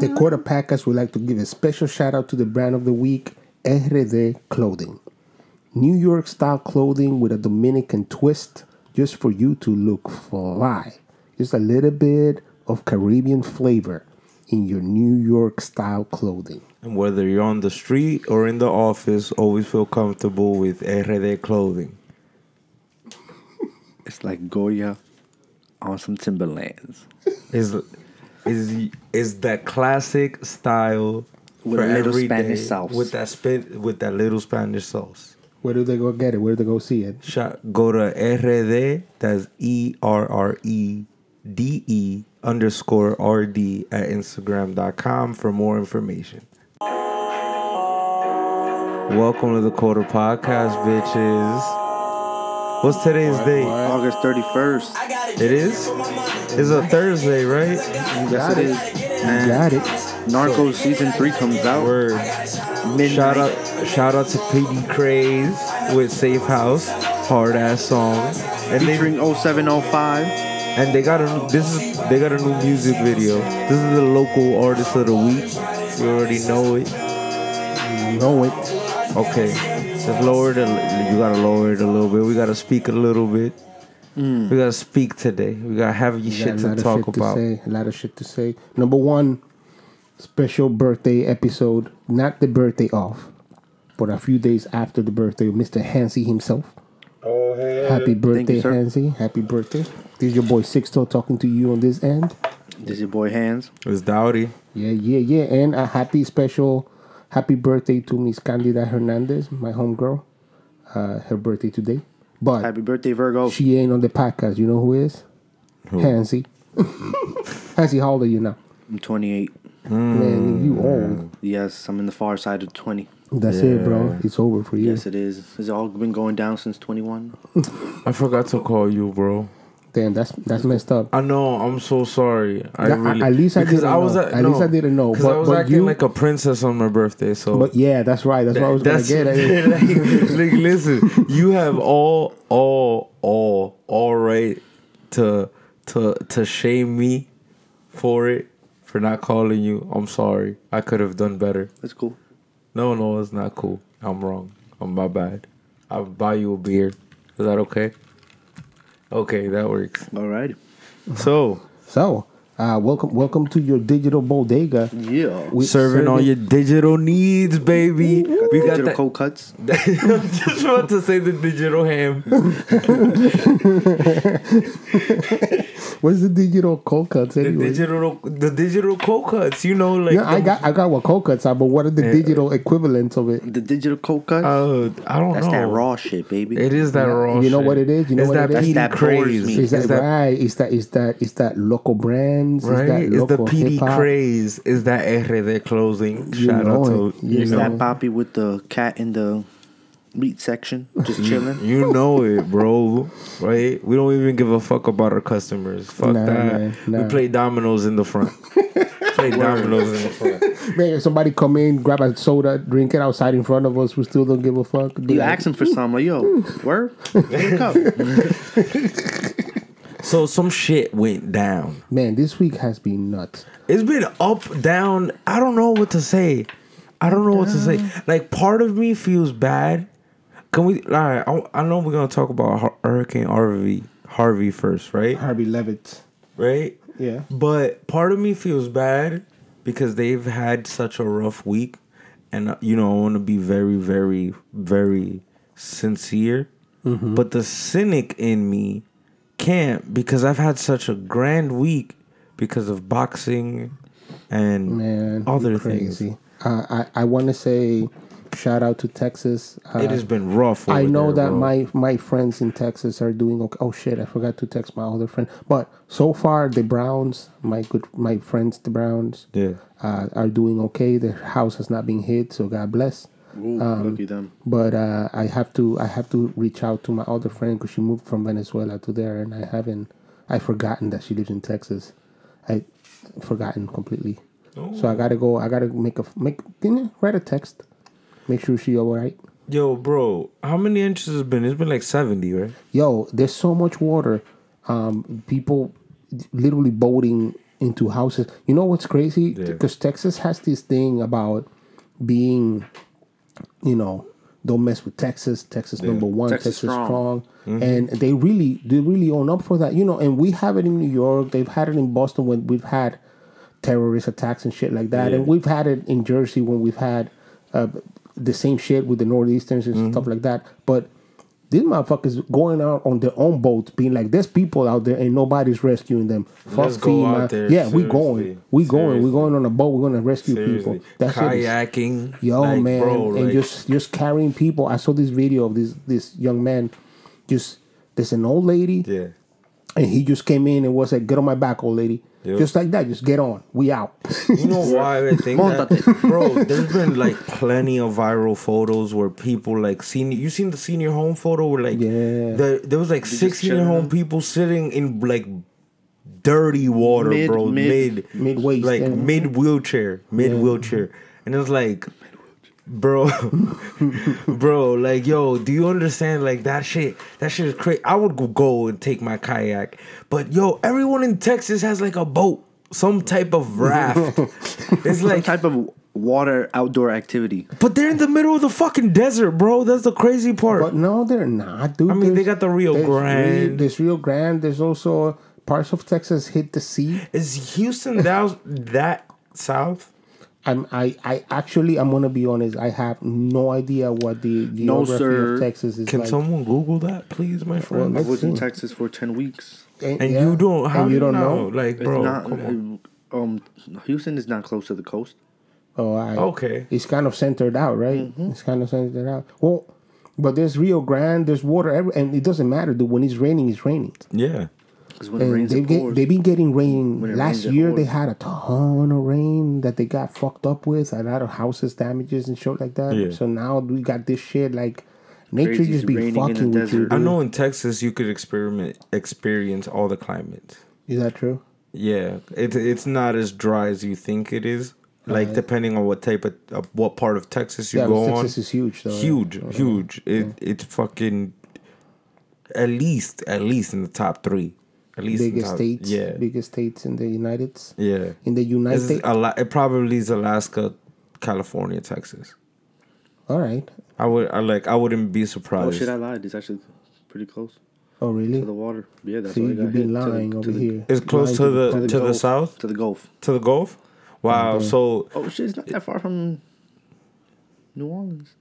The mm-hmm. Quarter Packers would like to give a special shout out to the brand of the week, Errede Clothing. New York style clothing with a Dominican twist, just for you to look fly. Just a little bit of Caribbean flavor in your New York style clothing. And whether you're on the street or in the office, always feel comfortable with Errede clothing. It's like Goya on some Timberlands. Is is is that classic style With for a little every Spanish day, sauce. with that spin with that little Spanish sauce. Where do they go get it? Where do they go see it? Shot, go to Errede, that's E R R E D E underscore R D at Instagram.com for more information. Welcome to the Quarter Podcast, bitches. What's today's date? August 31st. It is? It's a Thursday, right? you Yes, it is. You got it. Narcos season three comes out. Word. Midnight. Shout out, shout out to Petey Kraze with Safe House, hard ass song, and they Featuring 070PHI. and they got a this is they got a new music video. This is the local artist of the week. You already know it. You know it. Okay, just lower it. A, you gotta lower it a little bit. We gotta speak a little bit. Mm. We gotta speak today. We gotta have you You shit to talk shit about. to say. A lot of shit to say. Number one, special birthday episode. Not the birthday off, but a few days after the birthday of Mr. Hansy himself. Oh hey. Happy birthday, sir. Hansy. Happy birthday. This is your boy Sixto talking to you on this end. This is your boy Hands. It's Dowdy. Yeah, yeah, yeah. And a happy special happy birthday to Miss Candida Hernandez, my homegirl. Uh, her birthday today. But Happy birthday, Virgo. she ain't on the podcast. You know who is? Hansy. Hansy, how old are you now? I'm 28. Man, you old. Yes, I'm in the far side of 20. That's it, bro. It's over for you. Yes, it is. It's all been going down since 21. I forgot to call you, bro. Damn, that's that's messed up. I know. I'm so sorry. I Yeah, really, at least I didn't I was know. At, At no, least I didn't know. Because But- I was but acting you- like a princess on my birthday. So But yeah, that's right. That's what I was gonna get at. like, like, listen. You have all, all, all, all right to to to shame me for it for not calling you. I'm sorry. I could have done better. That's cool. No, no, it's not cool. I'm wrong. I'm my bad. I'll buy you a beer. Is that okay? Okay, that works. All right. So So, uh, welcome, welcome to your digital bodega. Yeah. We- serving all your digital needs, baby. We got Digital that. cold cuts. I'm just about to say the digital ham. What's the digital cold cuts Anyway? The digital, the digital cold cuts. You know, like yeah, I got I got what cold cuts are, but what are the digital equivalents of it? The digital cold cuts. Uh, I don't That's know. That's that raw shit, baby. It is that raw. You know shit. what it is? You know it's what that it is? That's that bores craze. Is that, Is that right? Is that is that is that local brands? right? Is that Is the PD hip-hop? craze? Is that RD closing? You Shout know out to it. You It's know. that poppy with the cat in the meat section, just chilling. You know it, bro. Right? We don't even give a fuck about our customers. Fuck Nah, that. man, nah. We play dominoes in the front. play dominoes in the front. Man, if somebody come in, grab a soda, drink it outside in front of us, we still don't give a fuck. You ask him for some, like, yo, where? Get a cup. So some shit went down. Man, this week has been nuts. It's been up, down. I don't know what to say. I don't know what to say. Like part of me feels bad. Can we? All right. I, I know we're gonna talk about Hurricane Harvey, Harvey first, right? Harvey Levitt. Right. Yeah. But part of me feels bad because they've had such a rough week, and uh, you know I want to be very, very, very sincere. But the cynic in me can't because I've had such a grand week because of boxing and Man, other things. Uh, I I want to say shout out to Texas. Uh, It has been rough. I know there, that bro. my my friends in Texas are doing okay. Oh shit, I forgot to text my other friend. But so far, the Browns, my good my friends, the Browns, yeah. uh, are doing okay. Their house has not been hit, so God bless. Ooh, Um, lucky them. But uh, I have to I have to reach out to my other friend because she moved from Venezuela to there, and I haven't I forgotten that she lives in Texas. I forgotten completely. So I gotta go. I gotta make a make write a text. Make sure she all right. Yo, bro, how many inches has it been? It's been like seventy, right? Yo, there's so much water. Um, people literally boating into houses. You know what's crazy? Yeah. Because Texas has this thing about being, you know, don't mess with Texas. Texas number one. Texas Texas, strong. strong. Mm-hmm. And they really, they really own up for that. You know, and we have it in New York. They've had it in Boston when we've had terrorist attacks and shit like that. Yeah. And we've had it in Jersey when we've had uh, the same shit with the Northeasterns and Mm-hmm. stuff like that. But these motherfuckers going out on their own boats, being like, "There's people out there and nobody's rescuing them." Fuck Let's go out FEMA. there, Yeah, we going, we going, we going on a boat. We're gonna rescue Seriously. people. That shit is- Kayaking. Yo, like, man, bro, and like, just just carrying people. I saw this video of this this young man. Just there's an old lady, Yeah. and he just came in and was like, "Get on my back, old lady." Yep. Just like that, just get on. We out. You know why I think that, bro? There's been like plenty of viral photos where people like senior. You seen the senior home photo where like Yeah. the, there was like just six senior home people sitting in like dirty water, Mid- bro. mid- Mid Mid-waist, like yeah. mid wheelchair, mid wheelchair, and it was like. Bro, bro, like, yo, do you understand? Like that shit, that shit is crazy. I would go, and take my kayak, but yo, everyone in Texas has like a boat, some type of raft. it's Some like type of water outdoor activity. but they're in the middle of the fucking desert, bro. That's the crazy part. But no, they're not, dude. I mean, they got the Rio there's Grande. Rio- there's Rio Grande. There's also parts of Texas hit the sea. Is Houston that that south? I'm, I, I actually, I'm gonna be honest. I have no idea what the No, geography sir. of Texas is Can like. someone Google that, please, my friend? I Let's was in. Texas for ten weeks. and, and yeah, you don't. How and do you don't know? Like, It's bro, not. come on. Um, Houston is not close to the coast. Oh, I, Okay. It's kind of centered out, right? Mm-hmm. It's kind of centered out. Well, but there's Rio Grande. There's water, every, and it doesn't matter. Dude, when it's raining, it's raining. Yeah. Because when it And rains, they've get, they've been getting rain. Last rains, year they had a ton of rain that they got fucked up with. A lot of houses damages and shit like that. Yeah. So now we got this shit like nature Crazy just be raining in the fucking with you. desert. I know in Texas you could experiment experience all the climates. Is that true? Yeah, it's it's not as dry as you think it is. Like depending on what type of, of what part of Texas you yeah, go but on. Texas is huge though. right? huge, huge. It it's fucking at least at least in the top three. At least Biggest top- states. Yeah, Biggest states in the United. States, yeah. In the United States. a lot. It probably is Alaska, California, Texas. All right. I would. I like. I wouldn't be surprised. Oh surprised. shit! I lied. It's actually pretty close Oh really? to the water. Yeah, that's See, why you've got been hit. To the- lying to over the- here. It's close Lying to the to the, Gulf. south, to the Gulf. to the Gulf. Wow. So, Oh shit! It's not that far from New Orleans.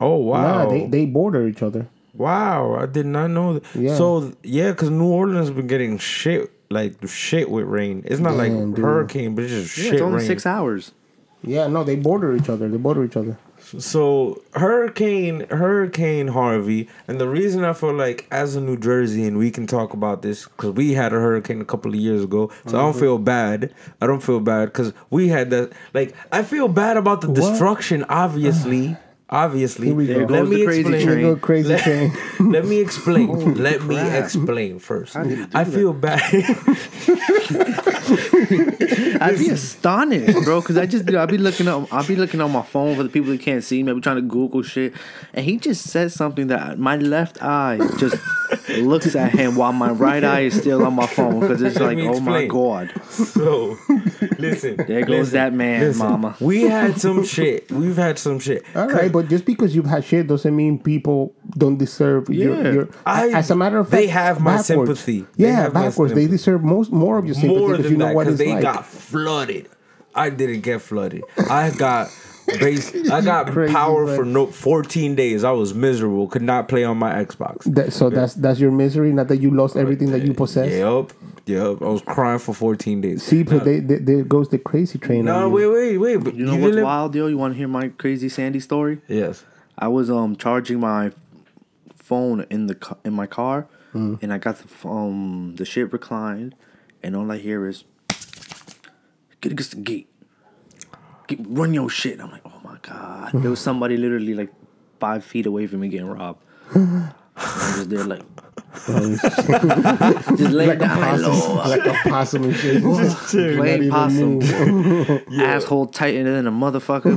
oh wow, Nah, they, they border each other. Wow. I did not know that. Yeah. So yeah, because New Orleans been getting shit like shit with rain. It's not Damn, like dude. hurricane, but it's just Yeah, shit it's only rain. six hours. Yeah, no, they border each other. They border each other. So Hurricane Hurricane Harvey, and the reason I feel like as a New Jerseyan we can talk about this because we had a hurricane a couple of years ago, so I don't feel bad. I don't feel bad because we had that. Like I feel bad about the What? destruction. Obviously, obviously. Here we go. Let me explain. train. Go crazy Let, train. let me explain. let me explain first. How did you do I that? feel bad. I'd be astonished, bro, because I just I'll be looking up I'll be looking on my phone for the people that can't see me. I'll be trying to Google shit, and he just said something that my left eye just looks at him while my right eye is still on my phone because it's Let like, me oh my god, so listen. there goes listen, that man, listen. mama. We had some shit. We've had some shit. All right, but just because you've had shit doesn't mean people don't deserve your, Yeah. your I- as a matter of fact they have my backwards. sympathy. Yeah, have my backwards. They deserve most more of your sympathy more because than you know that what because they like. got flooded. I didn't get flooded. I got base. I got Crazy, power man. for no 14 days. I was miserable. Could not play on my Xbox. That, so that's that's your misery, not that you lost everything that you possess. Yep, yep. I was crying for 14 days. See, but they, they, there goes the crazy train. no, wait, wait, wait. But You know what's didn't- wild, yo? You want to hear my crazy Sandy story? Yes. I was um charging my phone in the in my car, and I got the f- um the shit reclined, and all I hear is get against the gate, get, run your shit. I'm like, oh my god, there was somebody literally like five feet away from me getting robbed. I'm just there like, Um, Just lay like a down and possum, low. like a possum and shit. Just Playing possum. Asshole tighter than a motherfucker,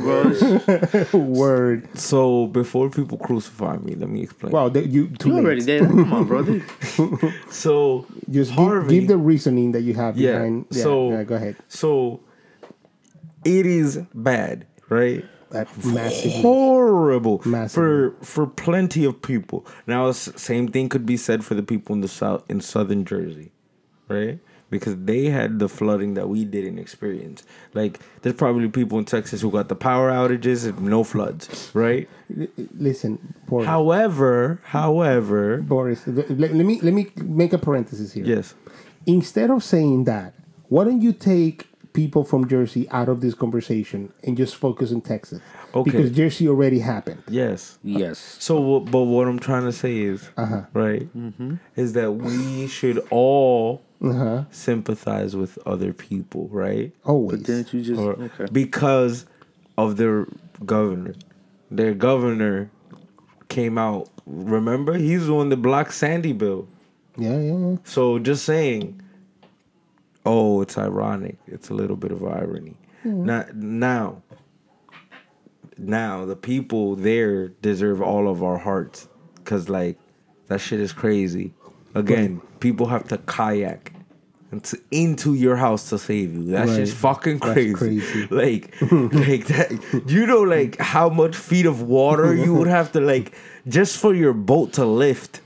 bro. Word. So before people crucify me, let me explain. Wow, they, you too You late. already did. Come on, brother. so Just give, give the reasoning that you have Yeah, behind. Yeah, so- yeah, go ahead. so it is bad, right? That massive. horrible Massively. for for plenty of people. Now, same thing could be said for the people in the south in southern Jersey, right? Because they had the flooding that we didn't experience. Like, there's probably people in Texas who got the power outages and no floods, right? Listen, Boris. However, however, Boris, let, let me let me make a parenthesis here. yes, Instead of saying that, why don't you take people from Jersey out of this conversation and just focus on Texas? Okay. Because Jersey already happened. yes. Yes. So, but what I'm trying to say is, Uh-huh. right, is that we should all Uh-huh. sympathize with other people, right? Always. But didn't you just or okay? because of their governor. Their governor came out. Remember, he's on the one that blocked Sandy Bill. yeah, yeah, yeah. So just saying, oh, it's ironic. It's a little bit of irony. Hmm. Now, now, now the people there deserve all of our hearts, cause like that shit is crazy. Again, people have to kayak into, into your house to save you. That's Right. just fucking crazy. crazy. Like, like that. You know, like how much feet of water you would have to like just for your boat to lift.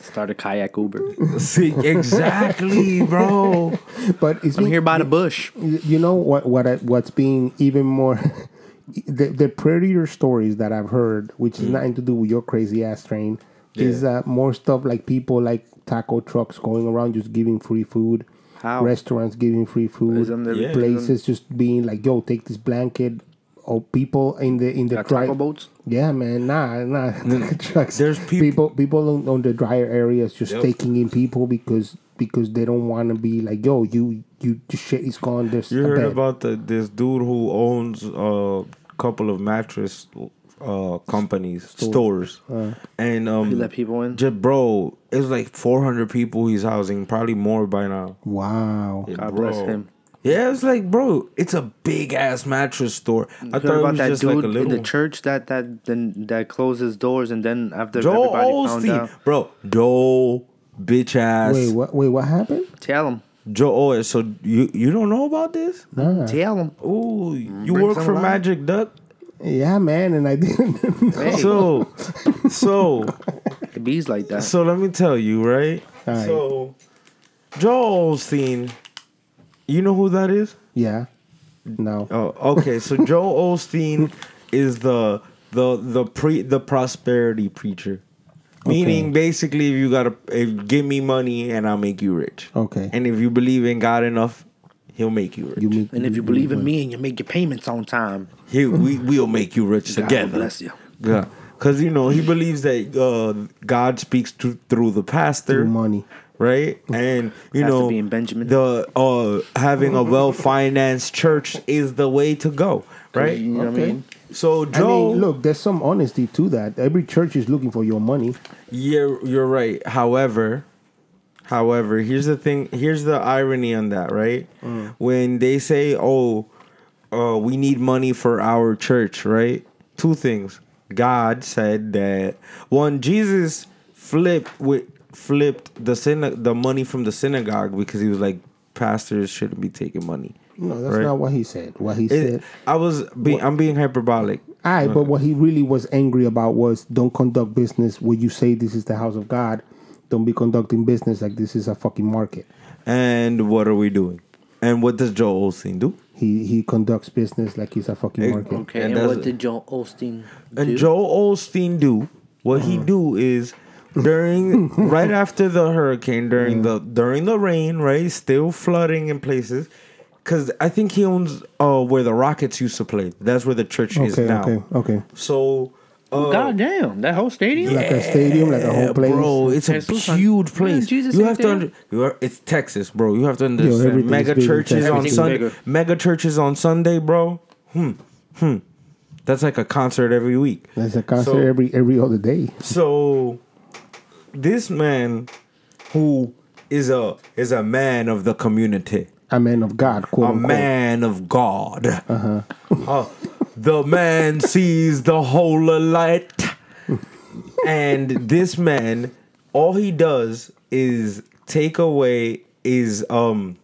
Start a kayak Uber. See, exactly, bro. But it's I'm been- here by the bush. You you know what what I, what's being even more the the prettier stories that I've heard, which is nothing to do with your crazy ass train, is uh, more stuff like people like taco trucks going around just giving free food, How? restaurants giving free food, Isn't Yeah. places just being like, "Yo, take this blanket." Or people in the in the Got dry boats? yeah, man, nah, nah. trucks. There's peop- people people on, on the drier areas just Yep. taking in people because because they don't want to be like, yo, you you the shit is gone. There's You heard bed. about the this dude who owns a couple of mattress uh companies stores, and um, You let people in? Just bro, it's like 400 people he's housing, probably more by now. Wow. Yeah, God bro. bless him. Yeah, it's like, bro, it's a big ass mattress store. I You thought heard it about was that just dude like a little. in the church that that then that closed his doors and then after Joel everybody found Osteen, out, bro, Joel, bitch ass. Wait, what? Wait, what happened? tell him, Joel, oh, so you you don't know about this? Nah. tell him. Ooh, you Bring work for light. Magic Duck. Yeah, man, and I didn't. Hey, So, so, it bees like that. so let me tell you, right? Alright. So, Joel Osteen, you know who that is? yeah. No. Oh, okay. So Joel Osteen is the the the pre the prosperity preacher, meaning Okay. basically, if you gotta if, give me money and I'll make you rich. Okay. And if you believe in God enough, He'll make you rich. You make, and if you believe in me and you make your payments on time, he we we'll make you rich God together. bless you. Yeah, because you know he believes that uh, God speaks to, through the pastor, Through money. Right? And you know, being Benjamin. the uh, having a well financed church is the way to go, right? You know what I mean? So I Joe, mean, look, there's some honesty to that. Every church is looking for your money. you're you're right. However, however, here's the thing. Here's the irony on that, right? When they say, "Oh, uh, we need money for our church," right? Two things. God said that one, Jesus flipped with flipped the syna- the money from the synagogue because he was like, pastors shouldn't be taking money. No, that's Right. not what he said. What he It, said. I was being, I'm being hyperbolic. Aye, but what he really was angry about was don't conduct business where you say this is the house of God. Don't be conducting business like this is a fucking market. And what are we doing? And what does Joe Osteen do? He he conducts business like he's a fucking Hey, market. Okay, And and, that's- what did Joel Osteen do? And Joel Osteen do what he uh-huh. do is during right after the hurricane, during the during the rain, right, still flooding in places. Cause I think he owns uh where the Rockets used to play. That's where the church is now. okay, okay. So uh, God damn, that whole stadium. Like a stadium, like a whole place. Bro, it's a Texas, huge place. Jesus you have to under, you are, it's Texas, bro. You have to understand. everything's mega in churches Texas. on Sunday. bigger. Mega churches on Sunday, bro. Hmm. Hmm. That's like a concert every week. That's a concert So- every every other day. So this man who is a is a man of the community, A man of God, quote a unquote. man of God. Uh, the man sees the whole light, and this man, all he does is take away is um.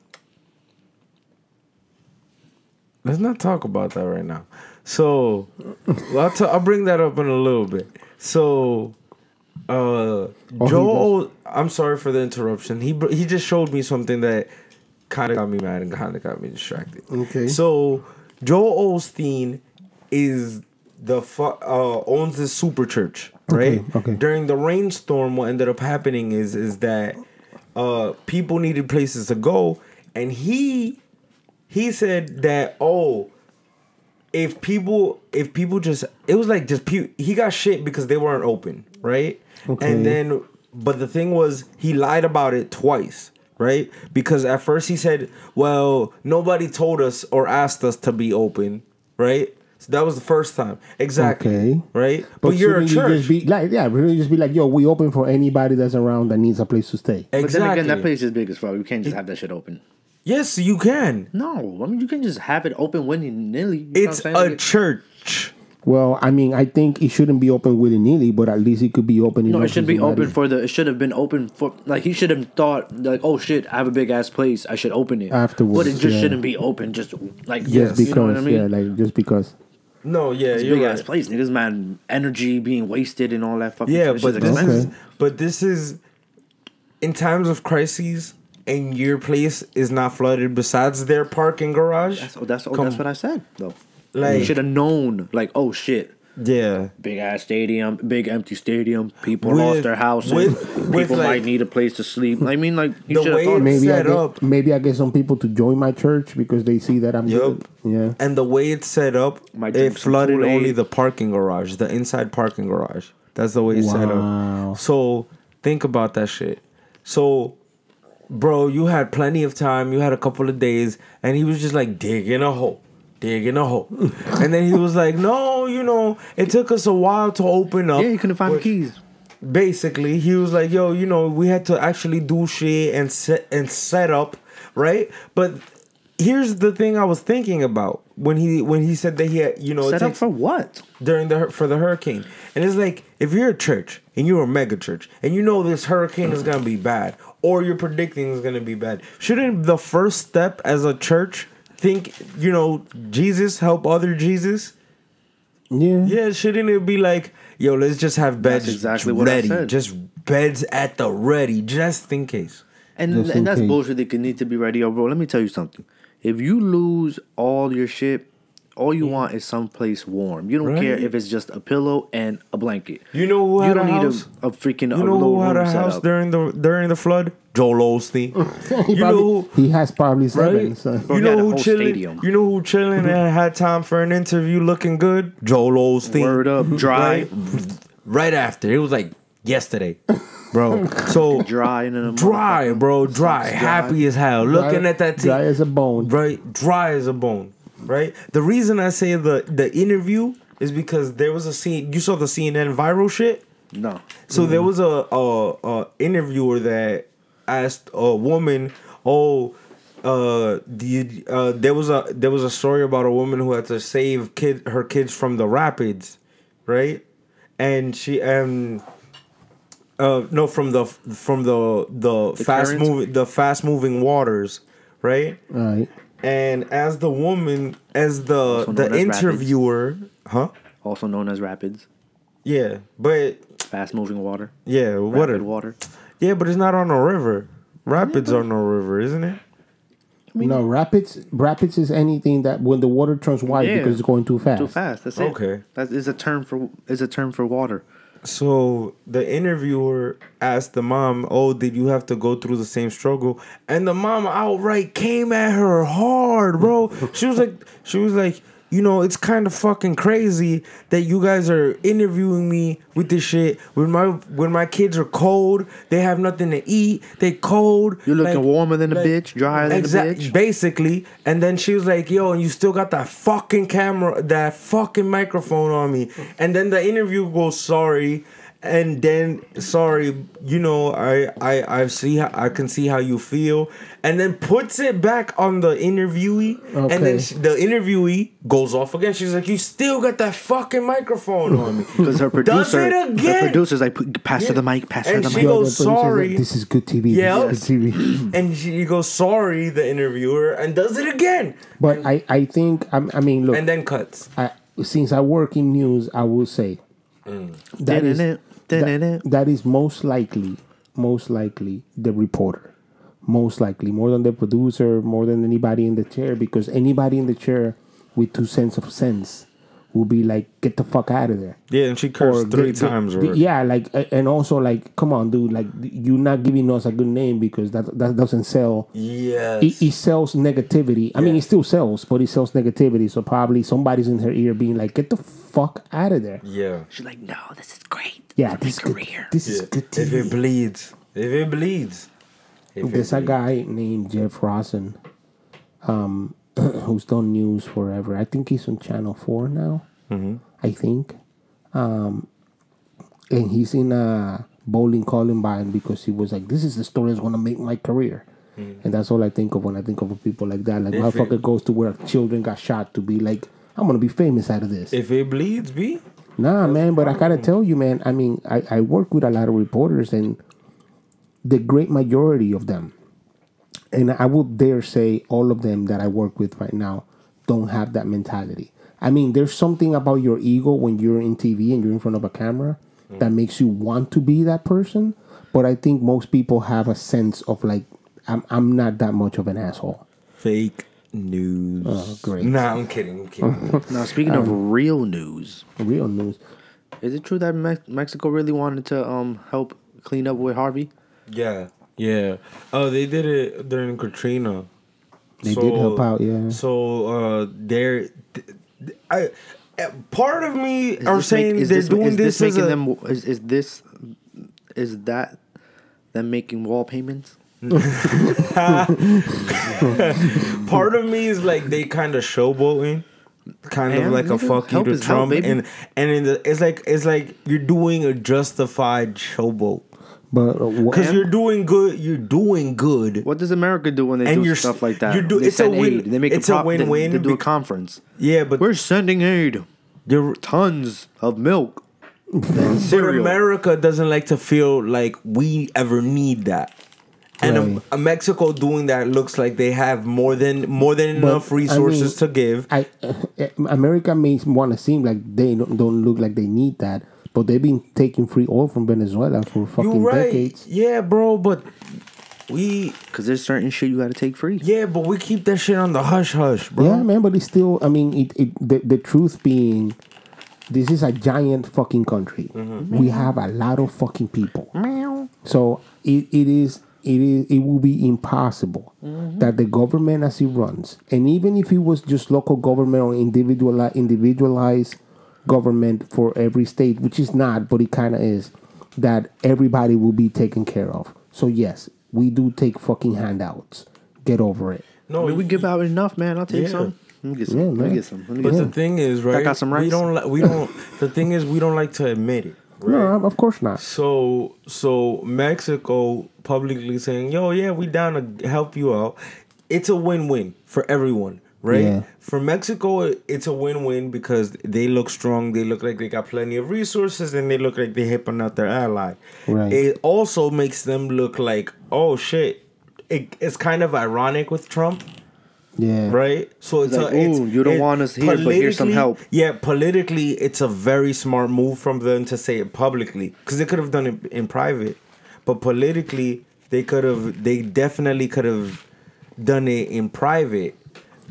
Let's not talk about that right now. So, I'll, t- I'll bring that up in a little bit. So, uh, he Joel, I'm sorry for the interruption. He he just showed me something that kind of got me mad and kind of got me distracted. Okay. So, Joel Osteen is the fu- uh, owns this super church, right? Okay, okay. During the rainstorm, what ended up happening is is that uh, people needed places to go, and he he said that oh if people if people just it was like just pe- he got shit because they weren't open right Okay. and then but the thing was he lied about it twice right because at first he said well nobody told us or asked us to be open right so that was the first time exactly Okay. right but, you're a shouldn't you church just be like, yeah, really just be like, yo, we open for anybody that's around that needs a place to stay. But then again, that place is big as fuck. You can't just have that shit open. yes you can No, I mean you can just have it open willy nilly. You know it's what I'm a church Well, I mean, I think it shouldn't be open willy nilly, but at least it could be open. No, enough it should be open for the. It should have been open for like he should have thought like, oh shit, I have a big ass place, I should open it Afterwards, But it just yeah. shouldn't be open, just like just Yes. because, you know what I mean. yeah, like just because. no yeah It's a you're big right. ass place, niggas. Man, energy being wasted and all that fucking. Yeah, shit. but this expensive. is but this is in times of crises and your place is not flooded besides their parking garage. That's oh, that's oh, that's what I said though. Like- you should have known. Like, oh shit, yeah. big ass stadium, big empty stadium. People With- lost their houses. with- People with, like- might need a place to sleep. I mean, like you The should have way thought. it- Maybe I set get up. maybe I get some people to join my church because they see that I'm Yup. good. Yeah. And the way it's set up, Might it flooded Kool-Aid. only the parking garage, the inside parking garage. That's the way it's set Wow. up. So think about that shit. So, bro, you had plenty of time. You had a couple of days, and he was just like digging a hole, digging a hole, and then he was like, "No, you know, it took us a while to open up." yeah, you couldn't find the keys. basically he was like yo you know we had to actually do shit and set and set up right but here's the thing i was thinking about when he when he said that he had you know Set up for what? during the for the hurricane and it's like if you're a church and you're a mega church and you know this hurricane is gonna be bad or you're predicting it's gonna be bad shouldn't the first step as a church think you know jesus help other jesus Yeah. yeah, shouldn't it be like, yo, let's just have beds That's exactly what I said. just beds at the ready, just in case. And Just and that's case. bullshit. They can need to be ready. Yo, bro, let me tell you something. If you lose all your shit, all you want is someplace warm. You don't care if it's just a pillow and a blanket. You know who you had don't a need house? a, a freaking You a know little who had a room set house up. during the during the flood? Joel Osteen. He, you probably- know, he has probably seven. right? So. You know who chilling? stadium. You know who chilling and had time for an interview, looking good? Joel Osteen. Word up, dry, Right, right after it was like yesterday, bro. So dry, and then a dry, motherfucker. bro, dry, happy as hell, looking at that team. dry as a bone. right dry as a bone right the reason i say the the interview is because there was a scene you saw the cnn viral shit No, so there mm-hmm. was a, a a interviewer that asked a woman oh uh, the, uh there was a there was a story about a woman who had to save kid her kids from the rapids right and she um uh no from the from the the, fast currents? moving the fast moving waters right Right. and as the woman, as the the as interviewer, huh? also known as rapids, Yeah, but fast moving water, yeah, rapid a, water. Yeah, but it's not on a river. Rapids are no river, isn't it? no, rapids. Rapids is anything that when the water turns white Yeah. because it's going too fast. Too fast. That's it. Okay. that is a term for is a term for water. So the interviewer asked the mom, "Oh, did you have to go through the same struggle?" And the mom outright came at her hard, bro. She was like, she was like, you know, it's kind of fucking crazy that you guys are interviewing me with this shit when my when my kids are cold, they have nothing to eat, they cold. You're looking warmer than a bitch, drier than a Exact- bitch. Basically, and then she was like, "Yo, and you still got that fucking camera, that fucking microphone on me." And then the interview goes, "Sorry," and then sorry, you know, I I I see how, I can see how you feel, and then puts it back on the interviewee, and then sh- the interviewee goes off again. She's like, "You still got that fucking microphone on me." Because her Does producer, it her again? producer's like, "Put- pass her the mic, pass her the she mic. goes, the producer's like, "Sorry." this is good TV. Yeah. This is good TV. and she goes, "Sorry," the interviewer, and does it again, but I, I think I, I mean look and then cuts. I, since I work in news, I will say mm. that is dun-dun-dun. That, eh? that is most likely, most likely the reporter, most likely more than the producer, more than anybody in the chair, because anybody in the chair with two cents of sense will be like, get the fuck out of there. Yeah, and she cursed three get- get- times. get- already. yeah, like and also like, come on, dude, like you're not giving us a good name because that that doesn't sell. Yes. It, it sells negativity. I mean, it still sells, but it sells negativity. So probably somebody's in her ear being like, "Get the fuck out of there." yeah. She's like, no, this is great. Yeah, For this is my good. career. This is Yeah. good If it bleeds, if it bleeds. If it There's a bleeds. guy named Jeff Rosen, um, who's done news forever. I think he's on Channel Four now. I think, um, and he's in a bowling Columbine because he was like, "This is the story that's gonna make my career." And that's all I think of when I think of people like that. Like, If it- motherfucker goes to where children got shot to be like, I'm gonna be famous out of this. If it bleeds, B. Nah, man, but I gotta tell you, man. I mean, I, I work with a lot of reporters, and the great majority of them, and I would dare say all of them that I work with right now, don't have that mentality. I mean, there's something about your ego when you're in TV and you're in front of a camera that mm. makes you want to be that person. But I think most people have a sense of like, I'm, I'm not that much of an asshole. Fake news. Oh, great. Nah, I'm kidding. I'm kidding. Now, speaking of real news, Real news. is it true that Mex- Mexico really wanted to um help clean up with Harvey? yeah. Yeah. Oh, they did it during Katrina. They did help out, yeah. So uh, they're, th- th- I, uh, part of me Is are this saying make- is they're this, doing is this, this as making a, them is, is this is that them making wall payments? part of me is like they kind of showboating, kind of like a nigga, fuck you to is help, Trump, and and in the, it's like it's like you're doing a justified showboat But uh, because you're doing good. You're doing good. What does America do when they And do you're stuff like that? you're do- they it's a win- aid. They make it's a, a prop, they- win-win They, do a conference. Yeah, but We're sending aid, There are tons of milk, and but cereal. America doesn't like to feel like we ever need that. And Right. uh, Mexico doing that looks like they have more than more than But, enough resources I to give. I America may want to seem like they don't, don't look like they need that, but they've been taking free oil from Venezuela for You're fucking right. decades. Yeah, bro, but we Because there's certain shit you got to take free. yeah, but we keep that shit on the hush hush, bro. Yeah, man, but it's still. I mean, it. it the, the truth being, this is a giant fucking country. Mm-hmm. We have a lot of fucking people. So it, it is. It is. It will be impossible Mm-hmm. that the government, as it runs, and even if it was just local government or individual individualized government for every state, which is not, but it kind of is, that everybody will be taken care of. So yes, we do take fucking handouts. Get over it. I No, mean, we give out enough, man. I'll take Yeah. some. Let me get some. Yeah, Let me get some. Let me But get the some. thing is, right? I got some We don't. Li- we don't. the thing is, we don't like to admit it. Right? No, of course not. So so Mexico publicly saying, "Yo, yeah, we down to help you out." It's a win-win for everyone, right? Yeah. For Mexico, it's a win-win because they look strong. They look like they got plenty of resources, and they look like they helping out their ally. Right. It also makes them look like, oh shit. It, it's kind of ironic with Trump Yeah. right? So it's, like, a, it's you don't it- want us here, but here's some help." Yeah, politically, it's a very smart move from them to say it publicly because they could have done it in private, but politically, they could have. They definitely could have done it in private.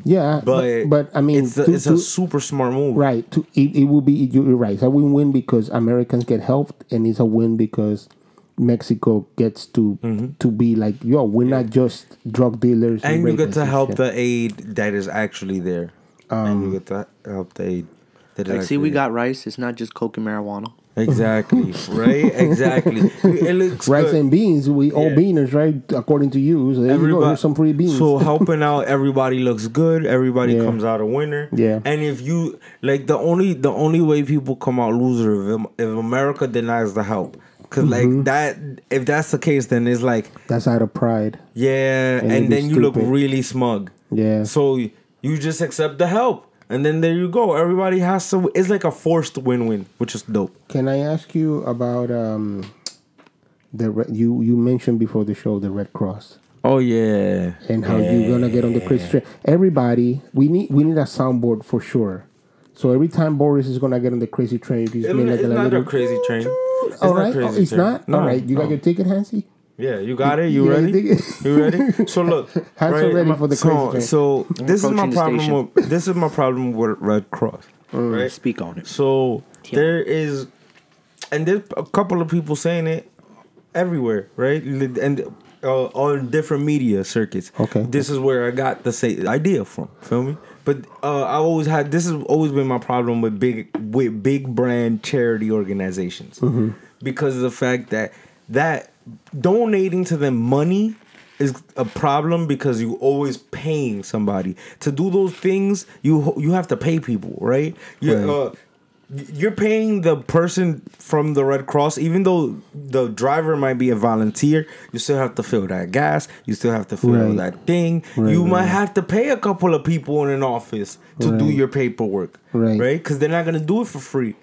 Yeah, But but, but I mean, it's a, to- it's to- a super smart move, right. To, it, it will be you're right. It's a win-win because Americans get helped, and it's a win because Mexico gets to to be like, yo, we're not just drug dealers, Mm-hmm. And you get rapists to help shit. the aid that is actually there, and you get to help the aid. That is Like, see, we there. got rice. It's not just coke and marijuana. Exactly. right. Exactly. It looks Rice good. and beans, we all beaners, right? According to you, so there you go. Here's some free beans. So helping out everybody looks good. Everybody Yeah. comes out a winner. Yeah. And if you like the only the only way people come out loser if, if America denies the help. Because Mm-hmm. like that, if that's the case, then it's like That's out of pride. yeah, And and, then you look really smug. Yeah. So you just accept the help, and then there you go. Everybody has to. It's like a forced win-win, which is dope. Can I ask you about um the you you mentioned before the show the Red Cross Oh yeah. and how you're gonna get on the train. Everybody, we need we need a soundboard for sure. So every time Boris is gonna get on the crazy train, you just It- like it's a not little. a crazy train. It's All not oh, it's train. not. No, All right, you got your ticket, Hansi. Yeah, you got it. You You ready? You ready? So look, Hands are ready for the so, crazy train. So this is my problem. With, this is my problem with Red Cross. Mm. Right. Speak on it. So there is, and there's a couple of people saying it everywhere, right? And uh, on different media circuits. Okay. This is where I got the say idea from. Feel me? But uh, I always had this has always been my problem with big with big brand charity organizations Mm-hmm. because of the fact that that donating to them money is a problem because you always paying somebody to do those things. You you have to pay people, right? You, Right. uh, you're paying the person from the Red Cross, even though the driver might be a volunteer. You still have to fill that gas. You still have to fill Right. that thing. Right, you might have to pay a couple of people in an office to do your paperwork, Right. Right? Because they're not gonna do it for free.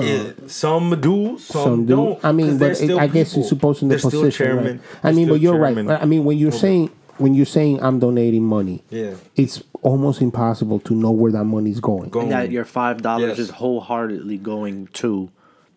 Yeah, some do, some, Some do. don't. I mean, but it, I guess people. you're supposed They're still position. right? chairman. I mean, but you're right. I mean, when you're saying when you're saying I'm donating money, Yeah. it's almost impossible to know where that money's going. Go- And that your five dollars Yes. is wholeheartedly going to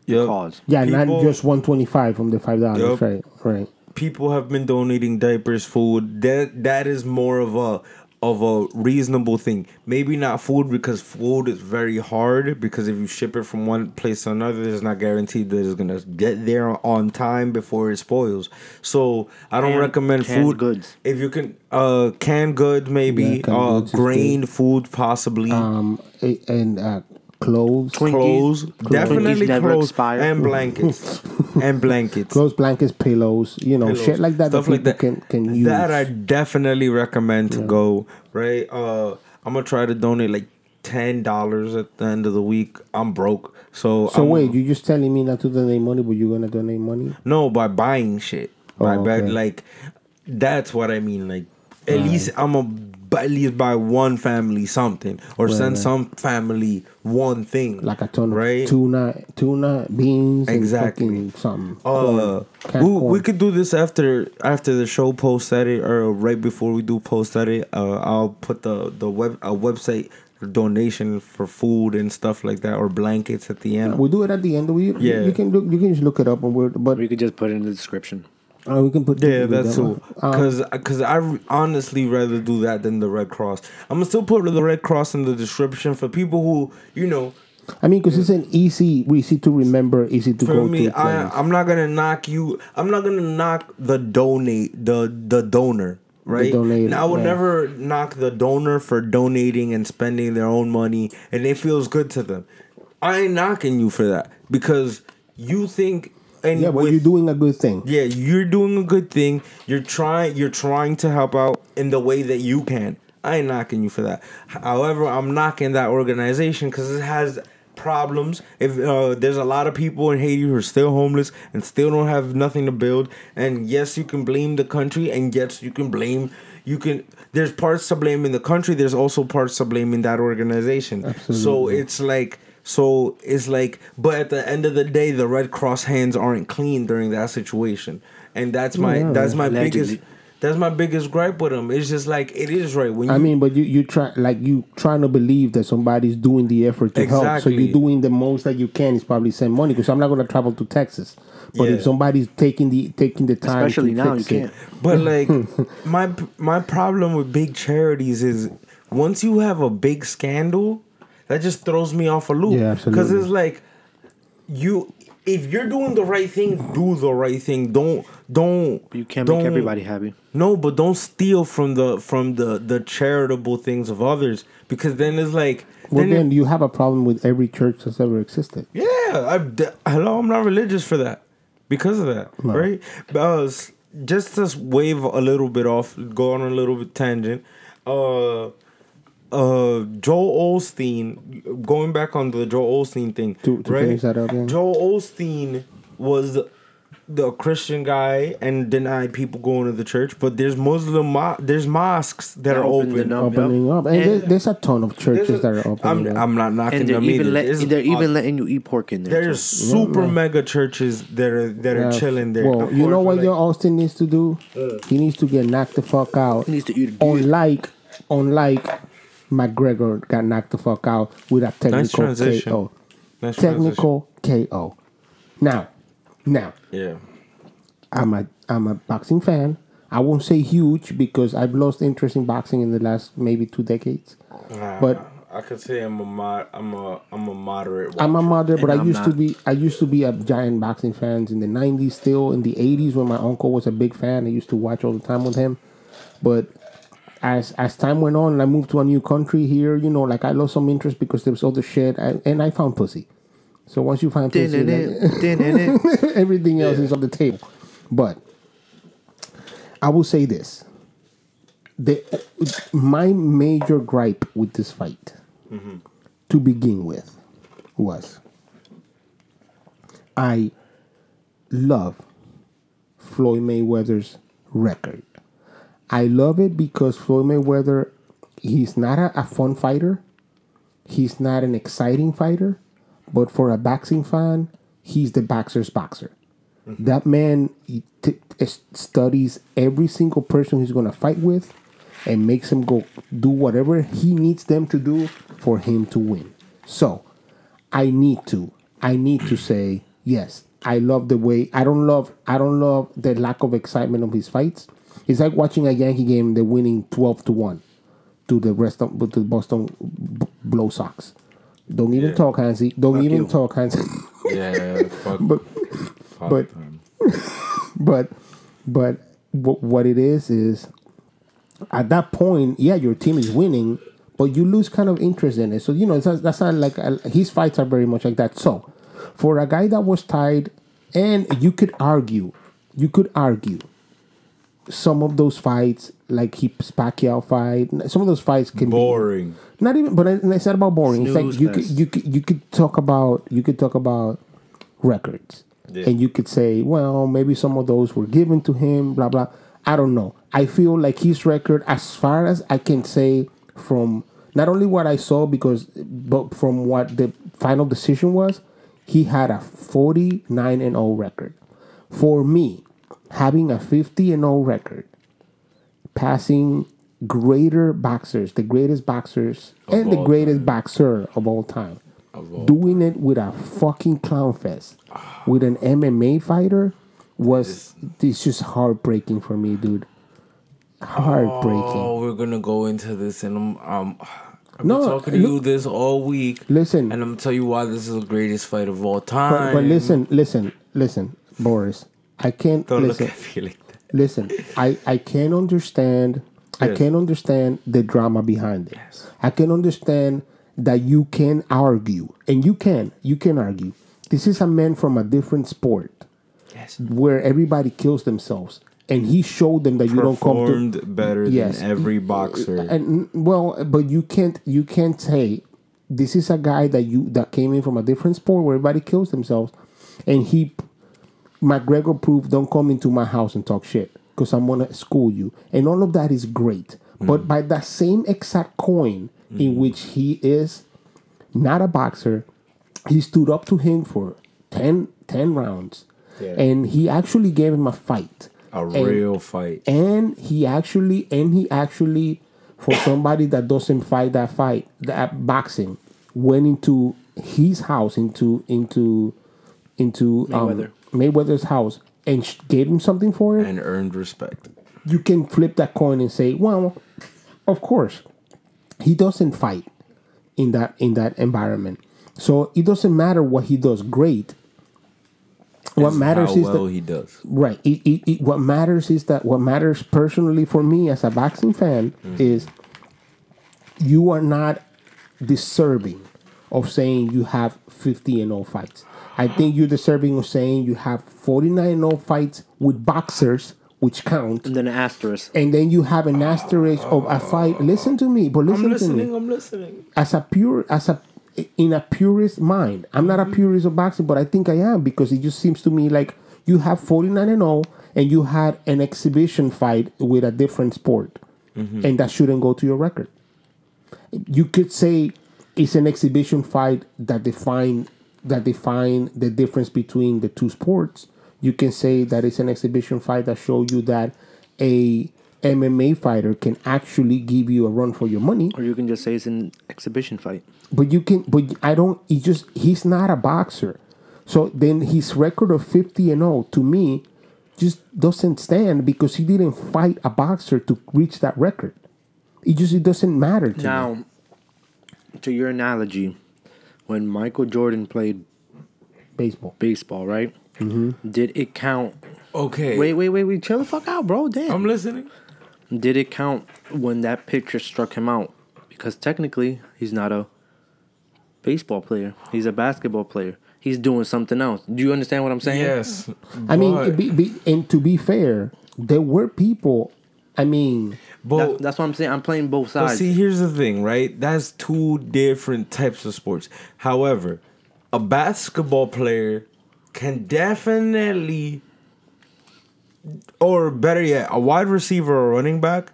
the cause. Yeah, People- not just one twenty five from the five dollars. Yup. Right, right. people have been donating diapers, food. That that is more of a of a reasonable thing. Maybe not food because food is very hard because if you ship it from one place to another, it's not guaranteed that it's gonna get there on time before it spoils. So I don't Canned- recommend canned food. goods. If you can, uh, canned goods maybe, Yeah, canned uh, goods grain food possibly. Um, and uh, clothes, Twinkies. Clothes, definitely Twinkies clothes and blankets, and blankets. clothes, blankets, pillows. You know, pillows, shit like that. stuff that like that. can can use. That I definitely recommend to go. Right, uh, I'm gonna try to donate like ten dollars at the end of the week. I'm broke, so so I'm, wait, you're just telling me not to donate money, but you're gonna donate money? no by buying shit. Oh, buy- okay. like that's what I mean. Like at least I'm a bu- at least buy one family something or send right. some family one thing Like a ton right? of tuna, tuna, beans, Exactly. and something. Uh, corn, we, we could do this after after the show post edit or right before we do post edit. Uh, I'll put the the web a website donation for food and stuff like that or blankets at the end. We do it at the end. We Yeah. you can look. You can just look it up, and we're but We could just put it in the description. Uh, we can put Yeah, that's the- too. um, Cause, cause I honestly rather do that than the Red Cross. I'm gonna still put the Red Cross in the description for people who you know. I mean, because it's an easy, easy to remember, easy to For go me, to. I place. I'm not gonna knock you. I'm not gonna knock the donate the the donor. Right. donator, now, I would yeah. never knock the donor for donating and spending their own money, and it feels good to them. I ain't knocking you for that because you think. And yeah, but with- you're doing a good thing. yeah, you're doing a good thing. You're trying. You're trying to help out in the way that you can. I ain't knocking you for that. However, I'm knocking that organization because it has problems. If uh, there's a lot of people in Haiti who are still homeless and still don't have nothing to build, and yes, you can blame the country, and yes, you can blame. You can. There's parts to blame in the country. There's also parts to blame in that organization. Absolutely. So it's like. So it's like, but at the end of the day, the Red Cross hands aren't clean during that situation, and that's my Yeah, that's my allegedly. biggest that's my biggest gripe with them. It's just like it is right when you I mean, but you you try like you trying to believe that somebody's doing the effort to help. So you're doing the most that you can is probably send money because I'm not going to travel to Texas. But Yeah. if somebody's taking the taking the time, Especially to now, you fix it, can't. But like my my problem with big charities is once you have a big scandal, that just throws me off a loop. Yeah, absolutely. Because it's like you if you're doing the right thing, do the right thing. Don't don't You can't don't, make everybody happy. No, but don't steal from the from the the charitable things of others because then it's like well, then it- then you have a problem with every church that's ever existed. yeah, Yeah, I've d- hello. I'm not religious for that because of that, No. right? Uh, s- just to wave a little bit off, go on a little bit tangent. Uh, uh, Joel Osteen. Going back on the Joel Osteen thing, To- to right? finish that up, yeah. Joel Osteen was the Christian guy and denied people going to the church, but there's Muslim, mo- there's mosques that are Opened open. up. opening up, and, And- there- there's a ton of churches a- that are opening I'm, up. I'm not knocking and they're them even either. let, There's they're a- even letting you eat pork in there. there's too. super man. mega churches that are that are chilling there. Well, you know what like- your Austin needs to do? He needs to get knocked the fuck out. He needs to eat a dick. Unlike, unlike McGregor got knocked the fuck out with a technical transition. KO. Nice Technical KO. Now, now Yeah. I'm a I'm a boxing fan. I won't say huge because I've lost interest in boxing in the last maybe two decades. But I could say I'm a mod, I'm a I'm a moderate. I'm a mother, but And I I'm used to be I used to be a giant boxing fans in the '90s. Still in the '80s, when my uncle was a big fan, I used to watch all the time with him. But as as time went on, I moved to a new country here. You know, like I lost some interest because there was other shit, and, and I found pussy. So once you find pussy, like, everything else is on the table. But I will say this: the my major gripe with this fight, to begin with, was I love Floyd Mayweather's record. I love it because Floyd Mayweather, he's not a, a fun fighter. He's not an exciting fighter, but for a boxing fan, he's the boxer's boxer. Mm-hmm. That man he t- studies every single person he's going to fight with and makes him go do whatever he needs them to do for him to win. So, I need to I need to say yes. I love the way I don't love I don't love the lack of excitement of his fights. It's like watching a Yankee game they're winning 12 to 1 to the rest of to the Boston Blow Sox. Don't even Yeah. talk Hansi. Don't Fuck even you. talk Hansi. Yeah, fuck, but fuck but- but but what what it is is at that point, yeah, your team is winning, but you lose kind of interest in it. So you know that's, that's not like uh, his fights are very much like that. So for a guy that was tied, and you could argue, you could argue some of those fights, like he Pacquiao fight, some of those fights can be boring. not even but I- it's not about boring. It's like Snooze you could you could you could talk about you could talk about records. Yeah. and you could say well maybe some of those were given to him blah blah. I don't know. I feel like his record as far as i can say from not only what i saw because but from what the final decision was he had a 49 and 0 record. For me having a 50 and 0 record passing greater boxers, the greatest boxers, and the greatest boxer of all time. Of all Doing it with a fucking clown fest with an MMA fighter was it's just heartbreaking for me, dude. Heartbreaking. Oh, we're gonna go into this, and I'm um. I've been talking to look- you this all week. Listen. and I'm gonna tell you why this is the greatest fight of all But, time. but listen, listen, listen, Boris. I can't don't listen. look at me like that. listen i i can understand i Yes. can understand the drama behind it i can understand that you can argue and you can you can argue this is a man from a different sport Yes, where everybody kills themselves and he showed them that you don't come to performed better Yes. than every boxer. and well but you can't you can't say this is a guy that you that came in from a different sport where everybody kills themselves and he McGregor proved don't come into my house and talk shit because I'm gonna school you and all of that is great but by that same exact coin in which he is not a boxer he stood up to him for 10, 10 rounds Yeah. and he actually gave him a fight a And- real fight. and he actually and he actually for somebody that doesn't fight that fight that boxing went into his house into into into um, Mayweather. Mayweather's house and sh- gave him something for it and earned respect. you can flip that coin and say well of course he doesn't fight in that in that environment so it doesn't matter what he does great what It's matters is well that he does. Right. It, it, it, what matters is that what matters personally for me as a boxing fan mm-hmm. is you are not deserving of saying you have 50 and 0 fights. I think you're deserving of saying you have 49 and 0 fights with boxers, which count. And then an asterisk. And then you have an asterisk of a fight. Listen to me, but listen I'm to listening. me I'm listening. as a pure as a in a purist mind. I'm not a mm-hmm. purist of boxing, but I think I am because it just seems to me like you have 49 and 0 and you had an exhibition fight with a different sport. Mm-hmm. And that shouldn't go to your record. You could say it's an exhibition fight that define that define the difference between the two sports. You can say that it's an exhibition fight that show you that a MMA fighter can actually give you a run for your money. Or you can just say it's an exhibition fight. But you can, but I don't. He just he's not a boxer. So then his record of fifty and zero to me just doesn't stand because he didn't fight a boxer to reach that record. It just it doesn't matter to me. Now, to your analogy, when Michael Jordan played Baseball. baseball, right? Mm-hmm. Did it count? Okay. Wait, wait, wait, wait. Chill the fuck out, bro. Damn. I'm listening. Did it count when that pitcher struck him out? Because technically, he's not a baseball player. He's a basketball player. He's doing something else. Do you understand what I'm saying? Yes. I mean, be, be, and to be fair, there were people. I mean, but That- that's what I'm saying. I'm playing both But sides. see, here's the thing, right? That's two different types of sports. However, a basketball player can definitely, or better yet, a wide receiver or running back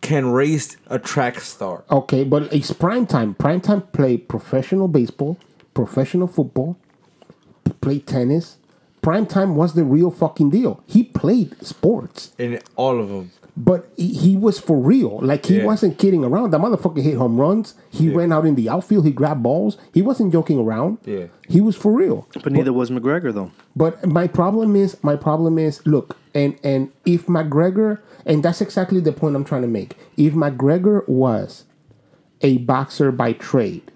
can race a track star. okay, but it's prime time. Prime time play professional baseball, professional football, p- play tennis. Prime time was the real fucking deal. He played sports. In all of them. But he, he was for real. Like he Yeah. wasn't kidding around. The motherfucker hit home runs. He ran out in the outfield. He grabbed balls. He wasn't joking around. Yeah. He was for real. but neither was McGregor, though. But my problem is my problem is look and and if McGregor and that's exactly the point I'm trying to make. If McGregor was a boxer by trade,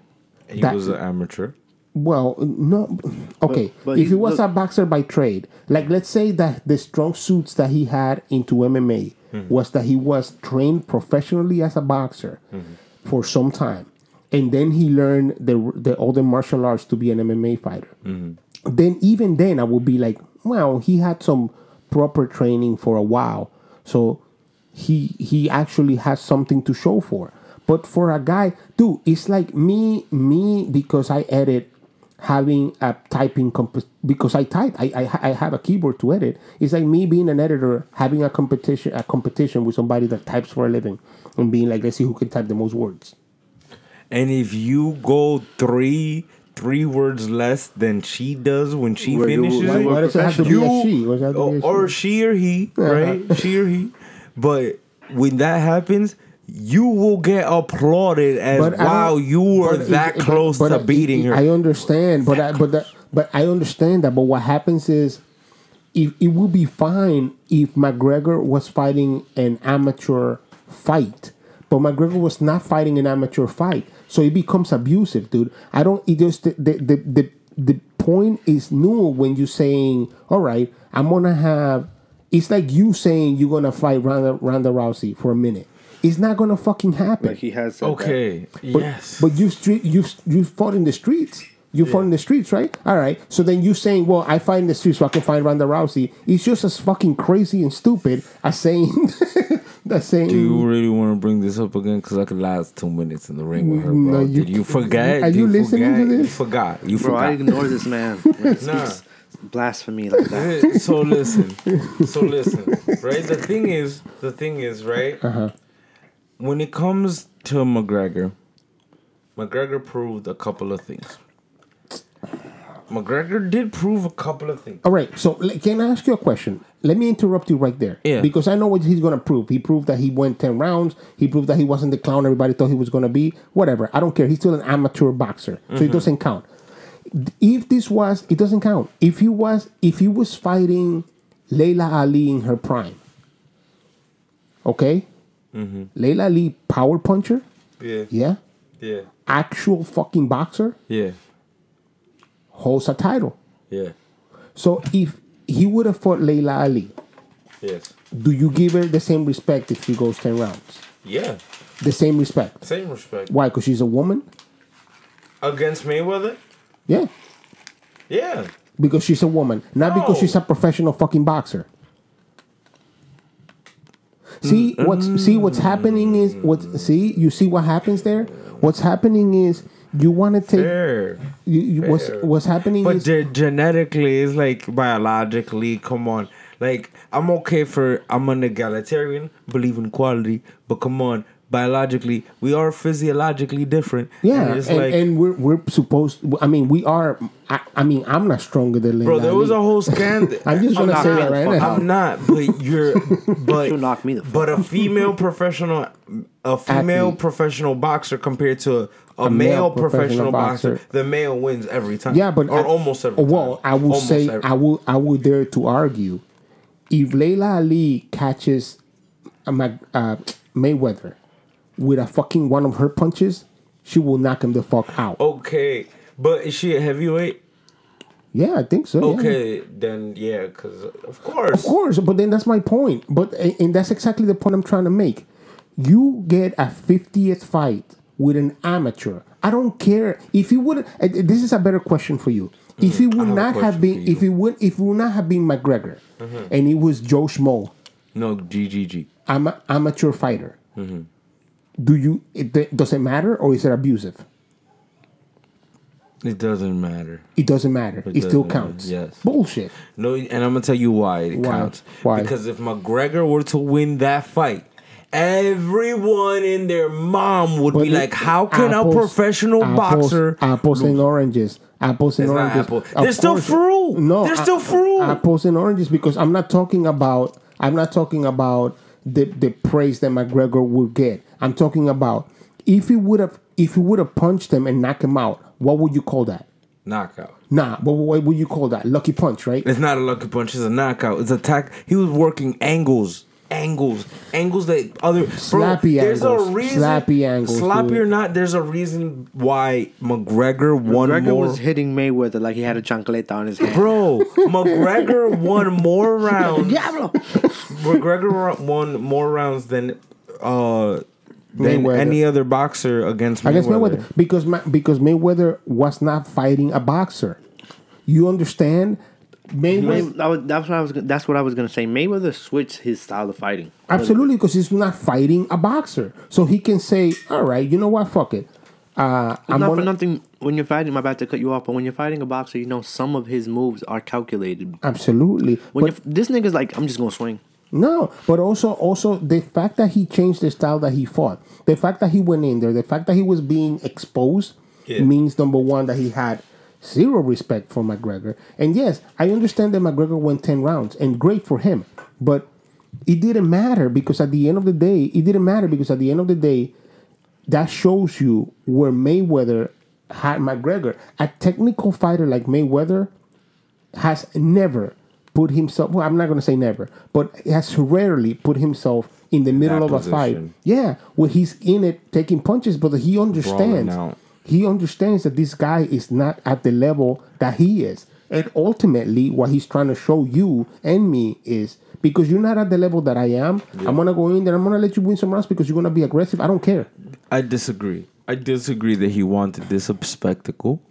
He That- was an amateur. well, no, okay. but if he- he was look- a boxer by trade, like let's say that the strong suits that he had into MMA Mm-hmm. was that he was trained professionally as a boxer mm-hmm. for some time, and then he learned the the other martial arts to be an MMA fighter. Mm-hmm. Then even then, I would be like, well, he had some proper training for a while, so he he actually has something to show for. But for a guy, dude, it's like me me because I edit having a typing comp- because I type I, I I have a keyboard to edit. It's like me being an editor having a competition a competition with somebody that types for a living and being like let's see who can type the most words. And if you go three three words less than she does when she Were you- finishes why- it, why does it have to be you- a she? Why does it have to be a or, or she? she or he, right? she or he. But when that happens, you will get applauded as But wow, you were that it- close but- to but beating her. I understand, but I, but that, but I understand that. But what happens is, if it would be fine if McGregor was fighting an amateur fight, but McGregor was not fighting an amateur fight, so it becomes abusive, dude. I don't. It just the the the the, the point is new when you're saying, all right, I'm gonna have. It's like you saying you're gonna fight Ronda, Ronda Rousey for a minute. It's not gonna fucking happen. Like he has. said that. okay, But, yes, But you street you you fought in the streets. You fought in the streets, right? All right. So then you saying, "Well, I fight in the streets so I can find Ronda Rousey." It's just as fucking crazy and stupid as saying that saying. do you really want to bring this up again? Because I could last two minutes in the ring with her, bro. No, you Did you forget? Are Did you listening to forget? You this? forgot. You Bro, I ignore this man. When Nah. blasphemy like that. so listen, so listen, right? The thing is, the thing is, right? Uh-huh. When it comes to McGregor, McGregor proved a couple of things. McGregor did prove a couple of things. All right. So can I ask you a question? Let me interrupt you right there. Yeah. Because I know what he's gonna prove. He proved that he went ten rounds. He proved that he wasn't the clown everybody thought he was gonna be. Whatever. I don't care. He's still an amateur boxer, so it mm-hmm. doesn't count. If this was, it doesn't count. If he was, if he was fighting Laila Ali in her prime, okay, Mm-hmm. Laila Ali power puncher, Yeah, yeah, yeah, actual fucking boxer yeah, holds a title. yeah. So if he would have fought Laila Ali, Yes. do you give her the same respect if she goes 10 rounds? Yeah. The same respect. Same respect. Why? Because she's a woman? Against Mayweather? Yeah, Yeah. because she's a woman, not because she's a professional fucking boxer. See Mm, what's see what's happening is what see you see what happens there. What's happening is you want to take Fair. you, you, what's Fair. what's happening But is ge- genetically, it's like biologically. Come on, like I'm okay for I'm an egalitarian, believe in equality, but come on, biologically, we are physiologically different. yeah, and and, it's like, and we're we're supposed. I mean, we are. I, I mean, I'm not stronger than bro, there was a whole scandal. I'm just gonna not say that the right fuck now. I'm not, but you're, but You knock me the fuck but a female professional, a female Athlete. professional boxer compared to a, A male, male professional professional boxer, boxer. the male wins every time. Yeah, but or I- almost every time. Well, I will Almost say every- I will I will dare to argue if Laila Ali catches uh, Mag- uh, Mayweather with a fucking one of her punches, she will knock him the fuck out. Okay, but is she a heavyweight? Yeah, I think so. yeah. Okay, then yeah, because of course. Of course, but then that's my point. But and that's exactly the point I'm trying to make. You get a 50th fight with an amateur. I don't care if you would. uh, This is a better question for you. If it would Hmm, have not have been, if it would, if it would not have been McGregor, Mm-hmm. and it was Joe Schmo, No, GGG. am a amateur fighter. Mm-hmm. Do you? It, does it matter or is it abusive? It doesn't matter. It doesn't matter. It, It still doesn't, counts. yes. Bullshit. No, and I'm gonna tell you why it Why? counts. Why? Because if McGregor were to win that fight, everyone in their mom would But be like, "How can apples- a professional apples, boxer?" apples and oranges, apples and oranges. apple. They're still fruit. No, They're still fruit. Apples and oranges because I'm not talking about. I'm not talking about the the praise that McGregor would get. I'm talking about if he would have if he would have punched him and knocked him out. What would you call that? knockout. Nah, but what would you call that? Lucky punch, right? It's not a lucky punch. It's a knockout. It's attack. He was working angles, angles, angles that other bro, Slappy there's angles. a reason. Slappy angles, Sloppy dude. or not, there's a reason why McGregor won McGregor more. was hitting Mayweather like he had a chancleta on his hand. Bro, McGregor won more rounds. Diablo. McGregor won more rounds than uh than Mayweather. any other boxer against Mayweather. Against Mayweather because Ma- because Mayweather was not fighting a boxer. You understand? May, Mayweather that was, that's what I was. gonna- That's what I was gonna say. Mayweather switched his style of fighting. Absolutely, because he's not fighting a boxer, so he can say, "All right, you know what? Fuck it. Uh, I'm not for gonna, nothing. When you're fighting, I'm about to cut you off, but when you're fighting a boxer, you know some of his moves are calculated. absolutely." When But you're, this nigga's like, I'm just gonna swing. no, but also also the fact that he changed the style that he fought, the fact that he went in there, the fact that he was being exposed Yeah. means number one that he had zero respect for McGregor. And yes, I understand that McGregor went ten rounds, and great for him, but it didn't matter because at the end of the day, it didn't matter because at the end of the day, that shows you where Mayweather had McGregor. A technical fighter like Mayweather has never put himself. Well, I'm not going to say never, but has rarely put himself in the middle That of a fight. Yeah, where he's in it taking punches, but he understands. He understands that this guy is not at the level that he is. And ultimately, what he's trying to show you and me is because you're not at the level that I am, I'm gonna go in there. I'm gonna let you win some rounds because you're gonna be aggressive. I don't care. I disagree. I disagree that he wanted this spectacle.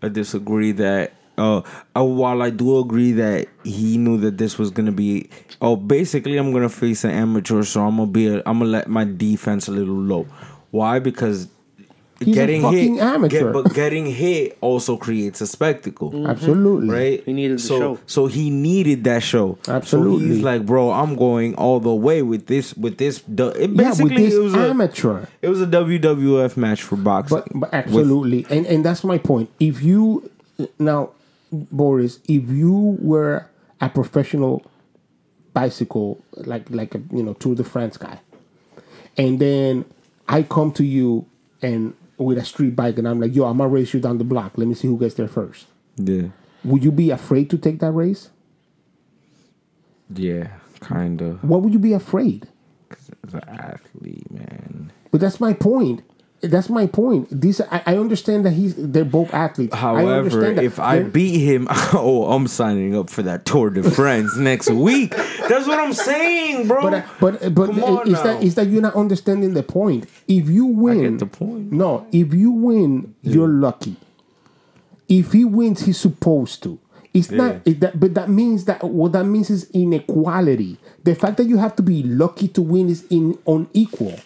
I disagree that uh, uh while I do agree that he knew that this was gonna be oh basically I'm gonna face an amateur so I'm gonna be a, I'm gonna let my defense a little low. Why? Because He's a getting fucking hit amateur. get- but getting hit also creates a spectacle. Mm-hmm. Absolutely. Right, He needed the so, show. So he needed that show. So Absolutely. he's like, bro, I'm going all the way with this. With this, du- it Yeah, basically with this it was a, amateur. it was a WWF match for boxing. But, but absolutely, and and that's my point. If you now, Boris, if you were a professional bicycle, like like a you know Tour de France guy, and then I come to you and with a street bike, and I'm like, yo, I'm gonna race you down the block. Let me see who gets there first. yeah, Would you be afraid to take that race? yeah, kind of. What would you be afraid? Because as an athlete, man. But that's my point. That's my point. These I, I understand that he's they're both athletes. However, that. if I They're- beat him, oh, I'm signing up for that Tour de France next week. That's what I'm saying, bro. but but but it's that it's that you're not understanding the point. If you win, the point. No, if you win, you're lucky. If he wins, he's supposed to. It's not. It, that, but that means that what that means is inequality. The fact that you have to be lucky to win is in unequal.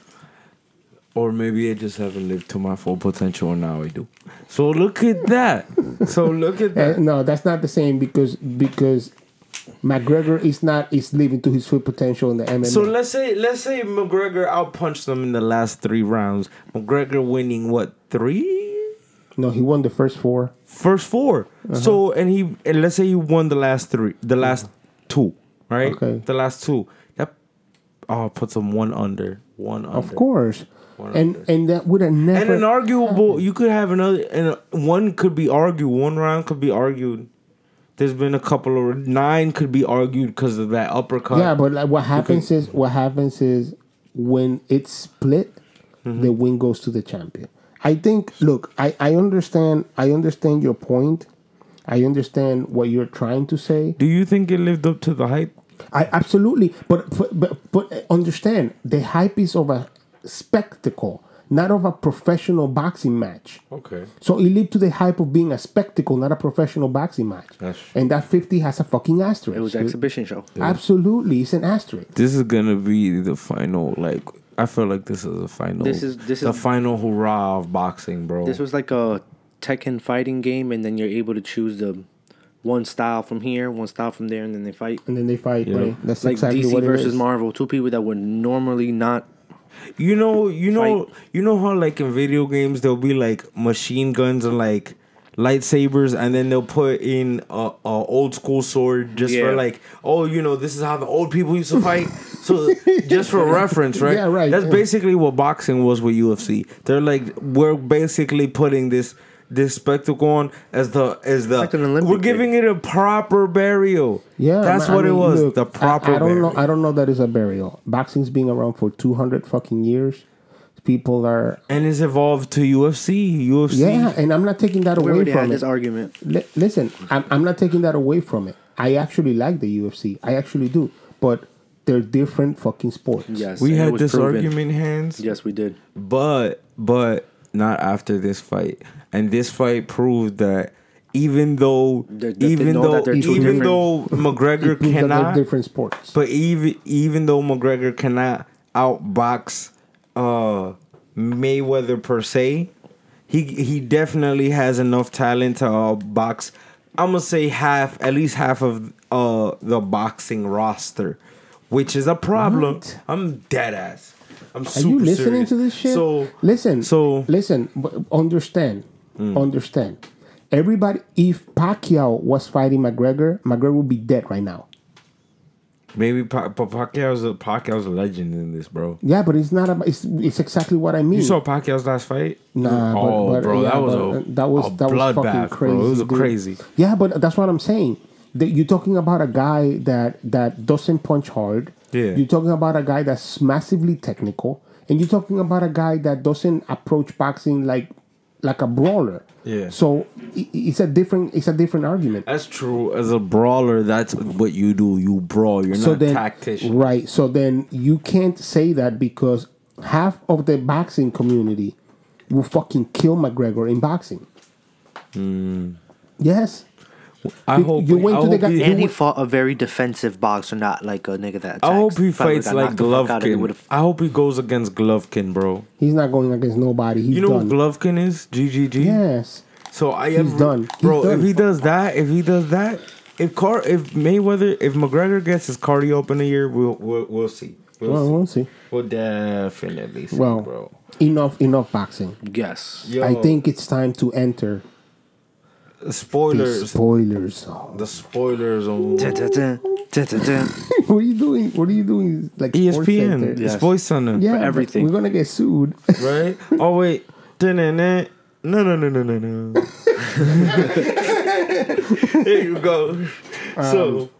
Or maybe I just haven't lived to my full potential, and now I do. So look at that. So look at Uh, that. no, that's not the same because because McGregor is not is living to his full potential in the MMA. So let's say let's say McGregor outpunched them in the last three rounds. McGregor winning what three? no, he won the first four. First 4 Uh-huh. So and he and let's say he won the last three, the last two, right? Okay. The last two. That oh puts him one under, one under. Of course. One And under. and that would have never And an arguable, you could have another, and one could be argued. One round could be argued. There's been a couple of nine could be argued because of that uppercut. Yeah, but like what happens is what happens is when it's split, Mm-hmm. the win goes to the champion. I think. Look, I I understand. I understand your point. I understand what you're trying to say. Do you think it lived up to the hype? I absolutely, but but but, but understand the hype is of a spectacle, not of a professional boxing match. Okay. So it lived to the hype of being a spectacle, not a professional boxing match. That's and that fifty has a fucking asterisk. It was an exhibition show. Absolutely, it's an asterisk. This is gonna be the final. Like I feel like this is the final. This is- this the is- final hurrah of boxing, bro. This was like a Tekken fighting game, and then you're able to choose the one style from here, one style from there, and then they fight. And then they fight. Yeah. Right? That's like exactly DC what it versus is. Marvel, two people that would normally not. You know, you know, Fight. you know how like in video games there'll be like machine guns and like lightsabers, and then they'll put in a, a old school sword just for like, oh, you know, this is how the old people used to fight. so just for reference, right? Yeah, right, That's yeah. basically what boxing was with UFC. They're like, we're basically putting this this spectacle on as the as the Like an Olympic we're giving it a proper burial. Yeah, that's I what it mean, was. look, the proper I, I don't burial. know. I don't know that is a burial. Boxing's been around for two hundred fucking years. People are and it's evolved to UFC. UFC. yeah, and I'm not taking that away already had from this it. argument. Li- listen, I'm, I'm not taking that away from it. I actually like the UFC. I actually do, but they're different fucking sports. Yes, We had this proven. argument, hands. Yes, we did. But but not after this fight. And this fight proved that even though That- even though that they're two even though McGregor cannot different sports. but even even though McGregor cannot outbox uh Mayweather per se, he he definitely has enough talent to uh, box. I'm gonna say half, at least half of uh the boxing roster, which is a problem. What? I'm dead ass. I'm Are you listening serious. to this shit? So listen. so- listen. but Understand. Understand. Everybody. If Pacquiao was fighting McGregor, McGregor would be dead right now. maybe pa- Pa- Pacquiao's a Pacquiao's a legend in this, bro. Yeah, but it's not. About, it's it's exactly what I mean. You saw Pacquiao's last fight? Nah, oh, but, bro, yeah, that was but, a uh, that was a that was fucking bloodbath, crazy. bro. It was dude. crazy. Yeah, but that's what I'm saying. That you're talking about a guy that that doesn't punch hard. Yeah. You're talking about a guy that's massively technical, and you're talking about a guy that doesn't approach boxing like like a brawler. Yeah. So it's a different it's a different argument. That's true. As a brawler, that's what you do. You brawl. You're so not then, tactician. right? So then you can't say that because half of the boxing community will fucking kill McGregor in boxing. Hmm. Yes. I You- hope. you went I to the guy- he- And he fought a very defensive boxer, not like a nigga that. Attacks. I hope he If fights like knocked the fuck out, he Golovkin. I hope he goes against Golovkin, bro. He's not going against nobody. He's You know done. who Golovkin is? GGG. yes. So I am done. He's bro. done. If he does that, if he does that, if Car, if Mayweather, if McGregor gets his cardio up in a year, we'll we'll, we'll see. We'll, Well, see. we'll see. We'll definitely see, Well, bro. enough, enough boxing. Yes. Yo, I think it's time to enter the spoilers. spoilers. Oh. the spoilers on dun, dun, dun. what are you doing? What are you doing? Like ESPN. Center? It's Yes. Voice Center. Yeah, but everything. We're gonna get sued. right? Oh wait, Da-na-na. no, no, no, no, no, no. there you go. Um, so,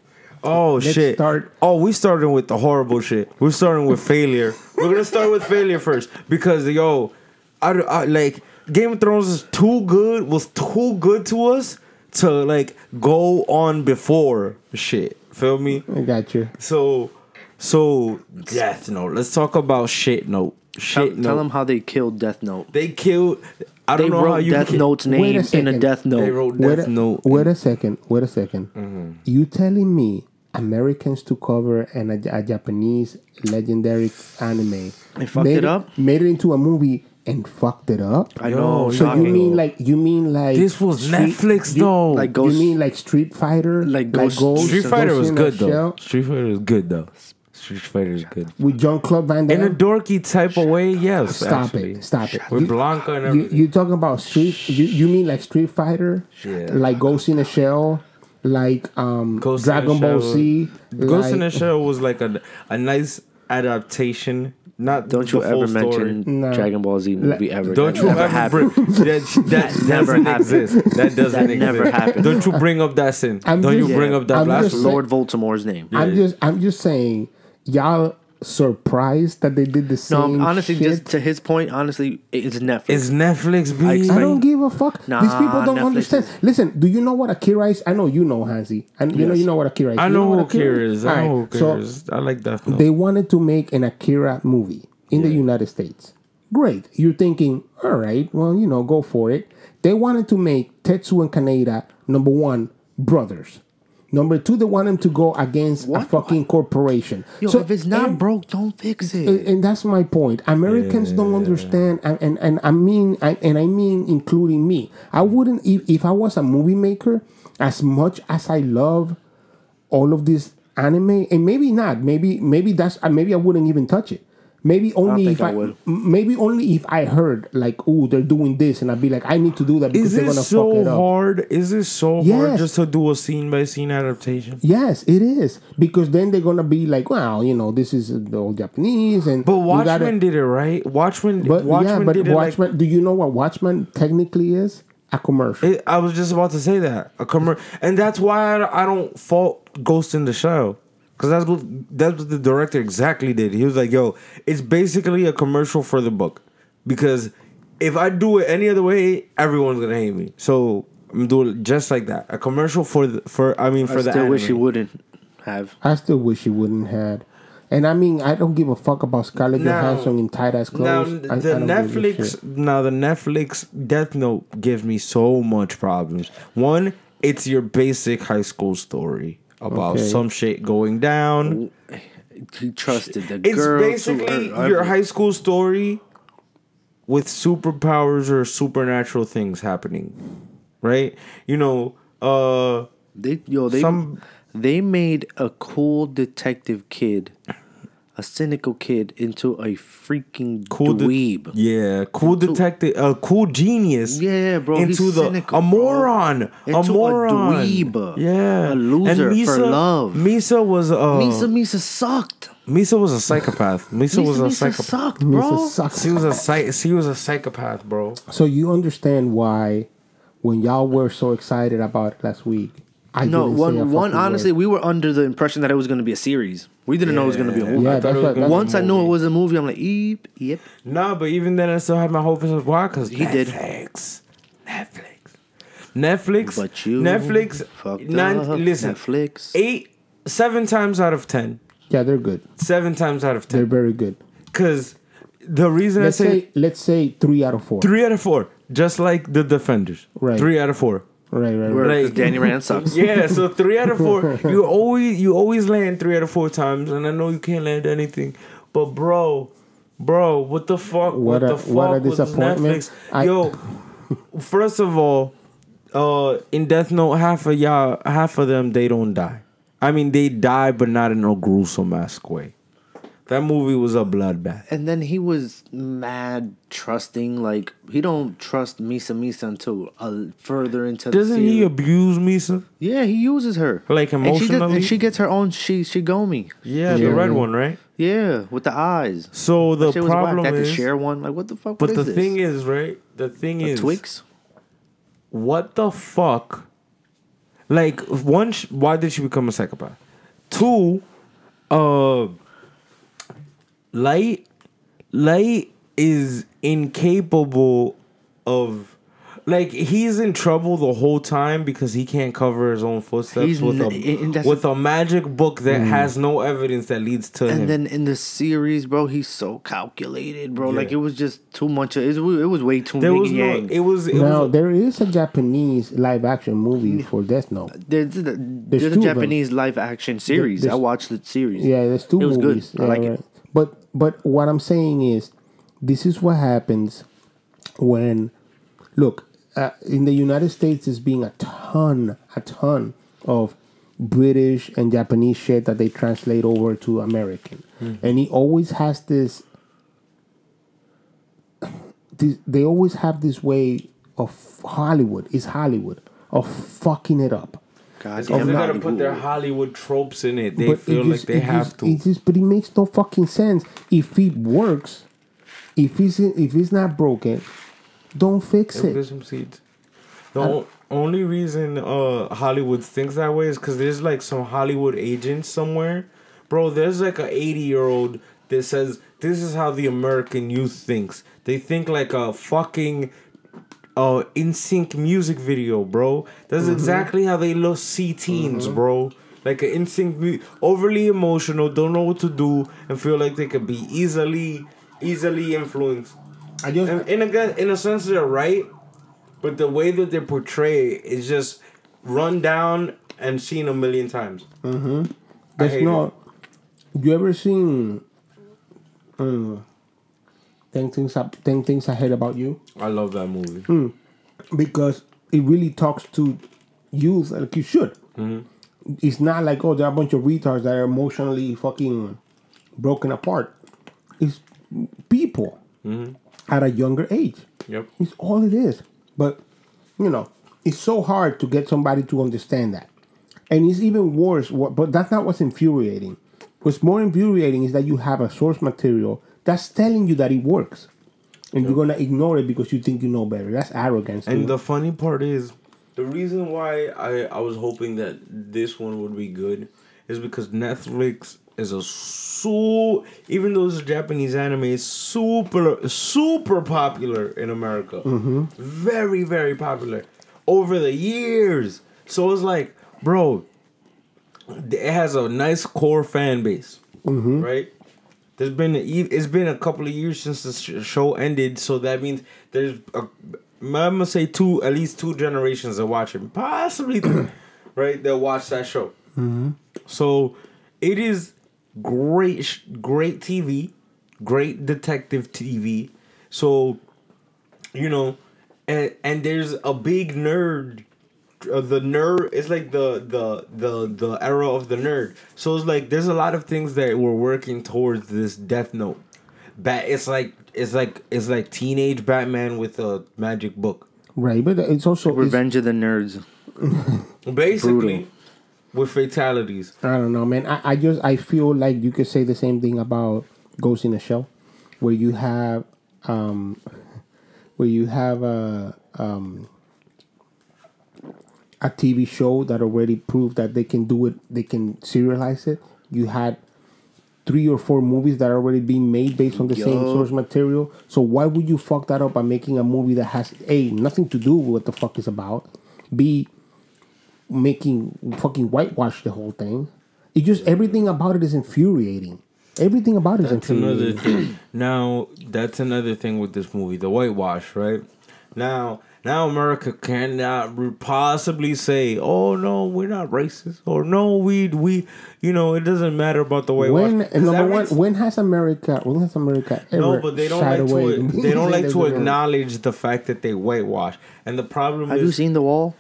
oh let's shit. start- Oh, we starting with the horrible shit. We're starting with failure. We're gonna start with failure first because yo, I, I like Game of Thrones is too good. Was too good to us to like go on before shit. Feel me? I got you. So, so Death Note. Let's talk about shit note. Tell, Shit tell note. them how they killed Death Note. they killed. I don't They know how you Death can- Note's Wait a in a second. Death Note. They wrote Wait a, Note. wait a second. Wait a 2nd Mm-hmm. You telling me Americans took over and a, a Japanese legendary anime They fucked made it up? made it into a movie and fucked it up? I know. so you mean like you mean like This was Street- Netflix you- though. Like you mean like Street Fighter? Like Ghost- Street Fighter was good though. shell Street Fighter was good though. Street Fighter is good. With Jean-Claude Van In a dorky type of way, yes. Stop actually. it! Stop it! With You- Blanka and You, everything. you talking about Street? You, you mean like Street Fighter? Yeah. Like Ghost in a Shell? Like um Ghost in the Dragon Ball Shell- Z? Ghost in the Shell was like a a nice adaptation. Not Don't you ever mention No. Dragon Ball Z movie ever. Don't That you never ever happened. bring that? That Never doesn't happened. exist. That doesn't That exist. never happened. Don't you bring up that sin? I'm Don't just- you bring Yeah. up that I'm blasphemy? Lord Voldemort's name. I'm just I'm just saying, y'all surprised that they did the No, same honestly, shit? just to his point, honestly, it's Netflix. It's Netflix, B. I I explain- don't give a fuck. These people don't Netflix understand. is- Listen, do you know what Akira is? I know you know, Hansi. And you know you know what Akira is. I You know who what Akira is. I Alright, know who so Akira is. I like that. Note. They wanted to make an Akira movie in the United States. Great. You're thinking, all right, well, you know, go for it. They wanted to make Tetsu and Kaneda, number one, brothers. Number two, they want him to go against a fucking corporation. Yo, So- if it's not and- broke, don't fix it. and, and that's my point. Americans don't understand, and, and, and I mean, I, and I mean, including me. I wouldn't if, if I was a movie maker, as much as I love all of this anime, and maybe not. Maybe maybe that's maybe I wouldn't even touch it. Maybe only think if I I, maybe only if I heard like, oh, they're doing this, and I'd be like, I need to do that because they're gonna fuck it up. hard? Is it so hard Yes. just to do a scene by scene adaptation? Yes, it is because then they're gonna be like, well, you know, this is the old Japanese, and But Watchmen gotta- did it right. Watchmen, But Watchmen yeah, but did it like Watchmen. do you know what Watchmen technically is? A commercial. It, I was just about to say that a commercial, and that's why I, I don't fault Ghost in the Shell because that's what that's what the director exactly did. He was like, "Yo, it's basically a commercial for the book because if I do it any other way, everyone's gonna hate me. So I'm doing it just like that, a commercial for the for I mean for I the I still wish anime. he wouldn't have. I still wish he wouldn't had. And I mean, I don't give a fuck about Scarlett Now- Johansson in tight ass Now clothes. I- I the don't give a Netflix, now the Netflix Death Note gives me so much problems. One, it's your basic high school story about Okay. some shit going down. He trusted the It's girl. to basically her- your high school story with superpowers or supernatural things happening, right? You know, uh, They yo they Some- they made a cool detective kid, a cynical kid, into a freaking cool de- dweeb. yeah, cool detective, a cool genius. Yeah, bro, he's Into the cynical, a bro. moron, a Into a moron, dweeb. yeah, A loser and for love. Misa was uh, Misa Misa sucked. Misa was a psychopath. Misa, Misa was a Misa psychopath. sucked, Misa bro. She was a psych. She was a psychopath, bro. So you understand why when y'all were so excited about it last week, I No, didn't say a one one honestly, word. we were under the impression that it was going to be a series. We didn't know it was going to be a movie. Yeah, I thought that's it was what- gonna be a Once I knew it movie. was a movie, I'm like, yep, yep. Nah, but even then, I still had my hopes. Of why? Because He did. Netflix, Netflix, Netflix. But you Netflix. fucked nine- up. listen, Netflix. eight, seven times out of ten. yeah, they're good. Seven times out of They're ten. very good. Because the reason Let's I say, say let's say three out of four. three out of four, just like the Defenders. Right. Three out of four. Right, right, Where- right. 'cause Danny Rand sucks. Yeah, so three out of four. You always you always land three out of four times, and I know you can't land anything, but bro, bro, what the fuck? What, What a- the fuck what a was disappointment. Netflix? I- Yo, first of all, uh, in Death Note, half of y'all, half of them, they don't die. I mean, they die, but not in a gruesome ass way. That movie was a bloodbath. And then he was mad trusting. Like he don't trust Misa Misa until uh, further into the Doesn't he abuse Misa? Yeah, he uses her Like And she, does- emotionally? and she gets her own she she shinigami. Yeah, the red one, right? Yeah, with the eyes. So the problem That to is, share one. Like what the fuck? but the this? thing is, right? The thing A is, Twix. what the fuck? Like, one, sh- why did she become a psychopath? Two, uh, Light, Light is incapable of like he's in trouble the whole time because he can't cover his own footsteps He's with n- a with a magic book that mm-hmm. has no evidence that leads to him. And then in the series, bro, he's so calculated, bro. Like it was just too much. It was, it was way too there yin was no. It was. It now was. there is a Japanese live action movie mm. for Death Note. There's, there's, There's a two of them. Japanese live action series. there's- I watched the series. Yeah, there's two It was good. movies. I Yeah, like it. But but what I'm saying is, this is what happens when, look, uh, in the United States, there's being a ton, a ton of British and Japanese shit that they translate over to American, and he always has this. This, they always have this way of Hollywood. Is Hollywood of fucking it up. God damn they gotta put their Hollywood tropes in it. They But it feel like they have just- to. It just, but it makes no fucking sense. If it works, if it's if it's not broken, don't fix Give it. some seeds. The o- only reason uh Hollywood thinks that way is because there's like some Hollywood agent somewhere, bro. There's like a 80 year old that says this is how the American youth thinks. They think like a fucking uh NSYNC music video, bro. That's exactly how they look see teens, bro. Like an NSYNC, mu- overly emotional, don't know what to do, and feel like they could be easily, easily influenced. I just In, in a in a sense, they're right, but the way that they portray it is just run down and seen a million times. I that's not. You ever seen? Um, ten things up, ten things I hate about you, I love that movie. Hmm. because it really talks to youth like you should. It's not like oh, there are a bunch of retards that are emotionally fucking broken apart. It's people at a younger age. Yep. It's all it is. But you know, it's so hard to get somebody to understand that. And it's even worse, what- but that's not what's infuriating. What's more infuriating is that you have a source material that's telling you that it works. And you're gonna ignore it because you think you know better. That's arrogance. And dude. the funny part is, the reason why I, I was hoping that this one would be good is because Netflix is a so even though it's a Japanese anime, it's super super popular in America. Mm-hmm. Very very popular over the years. So it's like, bro, it has a nice core fan base, mm-hmm. right? There's been a, it's been a couple of years since the show ended, so that means there's a, I'm gonna say two at least two generations of watching, possibly three, right? That watch that show. Mm-hmm. So it is great, great TV, great detective TV. So you know, and and there's a big nerd. Uh, the nerd it's like the the the the era of the nerd. So it's like there's a lot of things that we're working towards this Death Note. Bat it's like it's like it's like teenage Batman with a magic book. right, but it's also it's, Revenge of the Nerds. Basically Brutal. with fatalities. I don't know, man. I, I just I feel like you could say the same thing about Ghost in a Shell, where you have um where you have a um a TV show that already proved that they can do it, they can serialize it. You had three or four movies that are already being made based on the same source material. So why would you fuck that up by making a movie that has a nothing to do with what the fuck is about, b making fucking whitewash the whole thing. It just everything about it is infuriating. Everything about it is That's another infuriating. thing. Now that's another thing with this movie, the whitewash, right? Now, now America cannot possibly say, "Oh no, we're not racist," or "No, we we, you know, it doesn't matter about the way." When 'Cause number one, when has America? When has America ever? no, but they don't like away to. They don't like to acknowledge the fact that they whitewash, and the problem Have is you seen The Wall?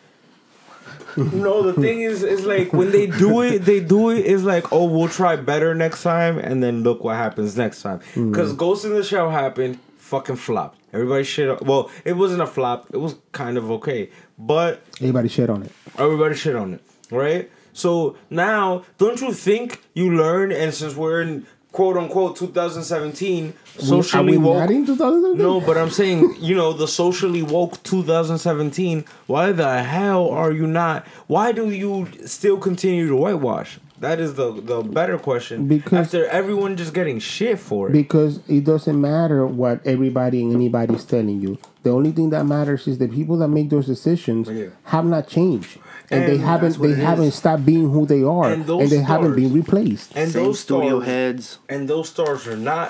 No, the thing is, is like when they do it, they do it is like, oh, we'll try better next time, and then look what happens next time. Mm. Because Ghost in the Shell happened, fucking flopped. Everybody shit. Well, it wasn't a flop. It was kind of okay, but Everybody shit on it. everybody shit on it, right? So now, don't you think you learn? And since we're in quote unquote 2017, socially we woke. not in 2017? No, but I'm saying, you know, the socially woke 2017. Why the hell are you not? Why do you still continue to whitewash? That is the the better question. Because- after everyone just getting shit for it. because it doesn't matter what everybody and anybody's telling you. The only thing that matters is the people that make those decisions Yeah. have not changed, and, they haven't they haven't is. stopped being who they are, And and, those they haven't been replaced. and Same those studio stars, heads. and those stars are not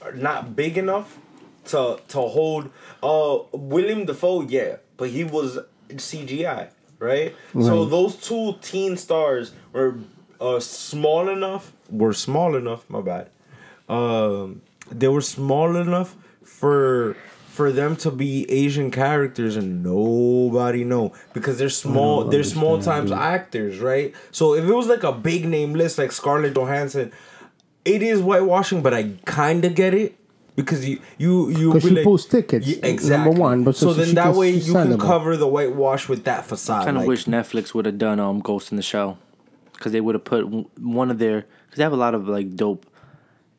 are not big enough to to hold. Uh, William Dafoe, yeah, but he was CGI, right? So those two teen stars were uh, small enough. Were small enough. My bad. Um, they were small enough for for them to be Asian characters and nobody know because they're small. They're small times actors, right? So if it was like a big name list like Scarlett Johansson, it is whitewashing, but I kind of get it because you you you 'Cause be she like- pulls tickets, Yeah, number one, but so so then that can way you can cover the whitewash with that facade. I kind of like- wish Netflix would have done um Ghost in the Shell, because they would have put one of their because they have a lot of like dope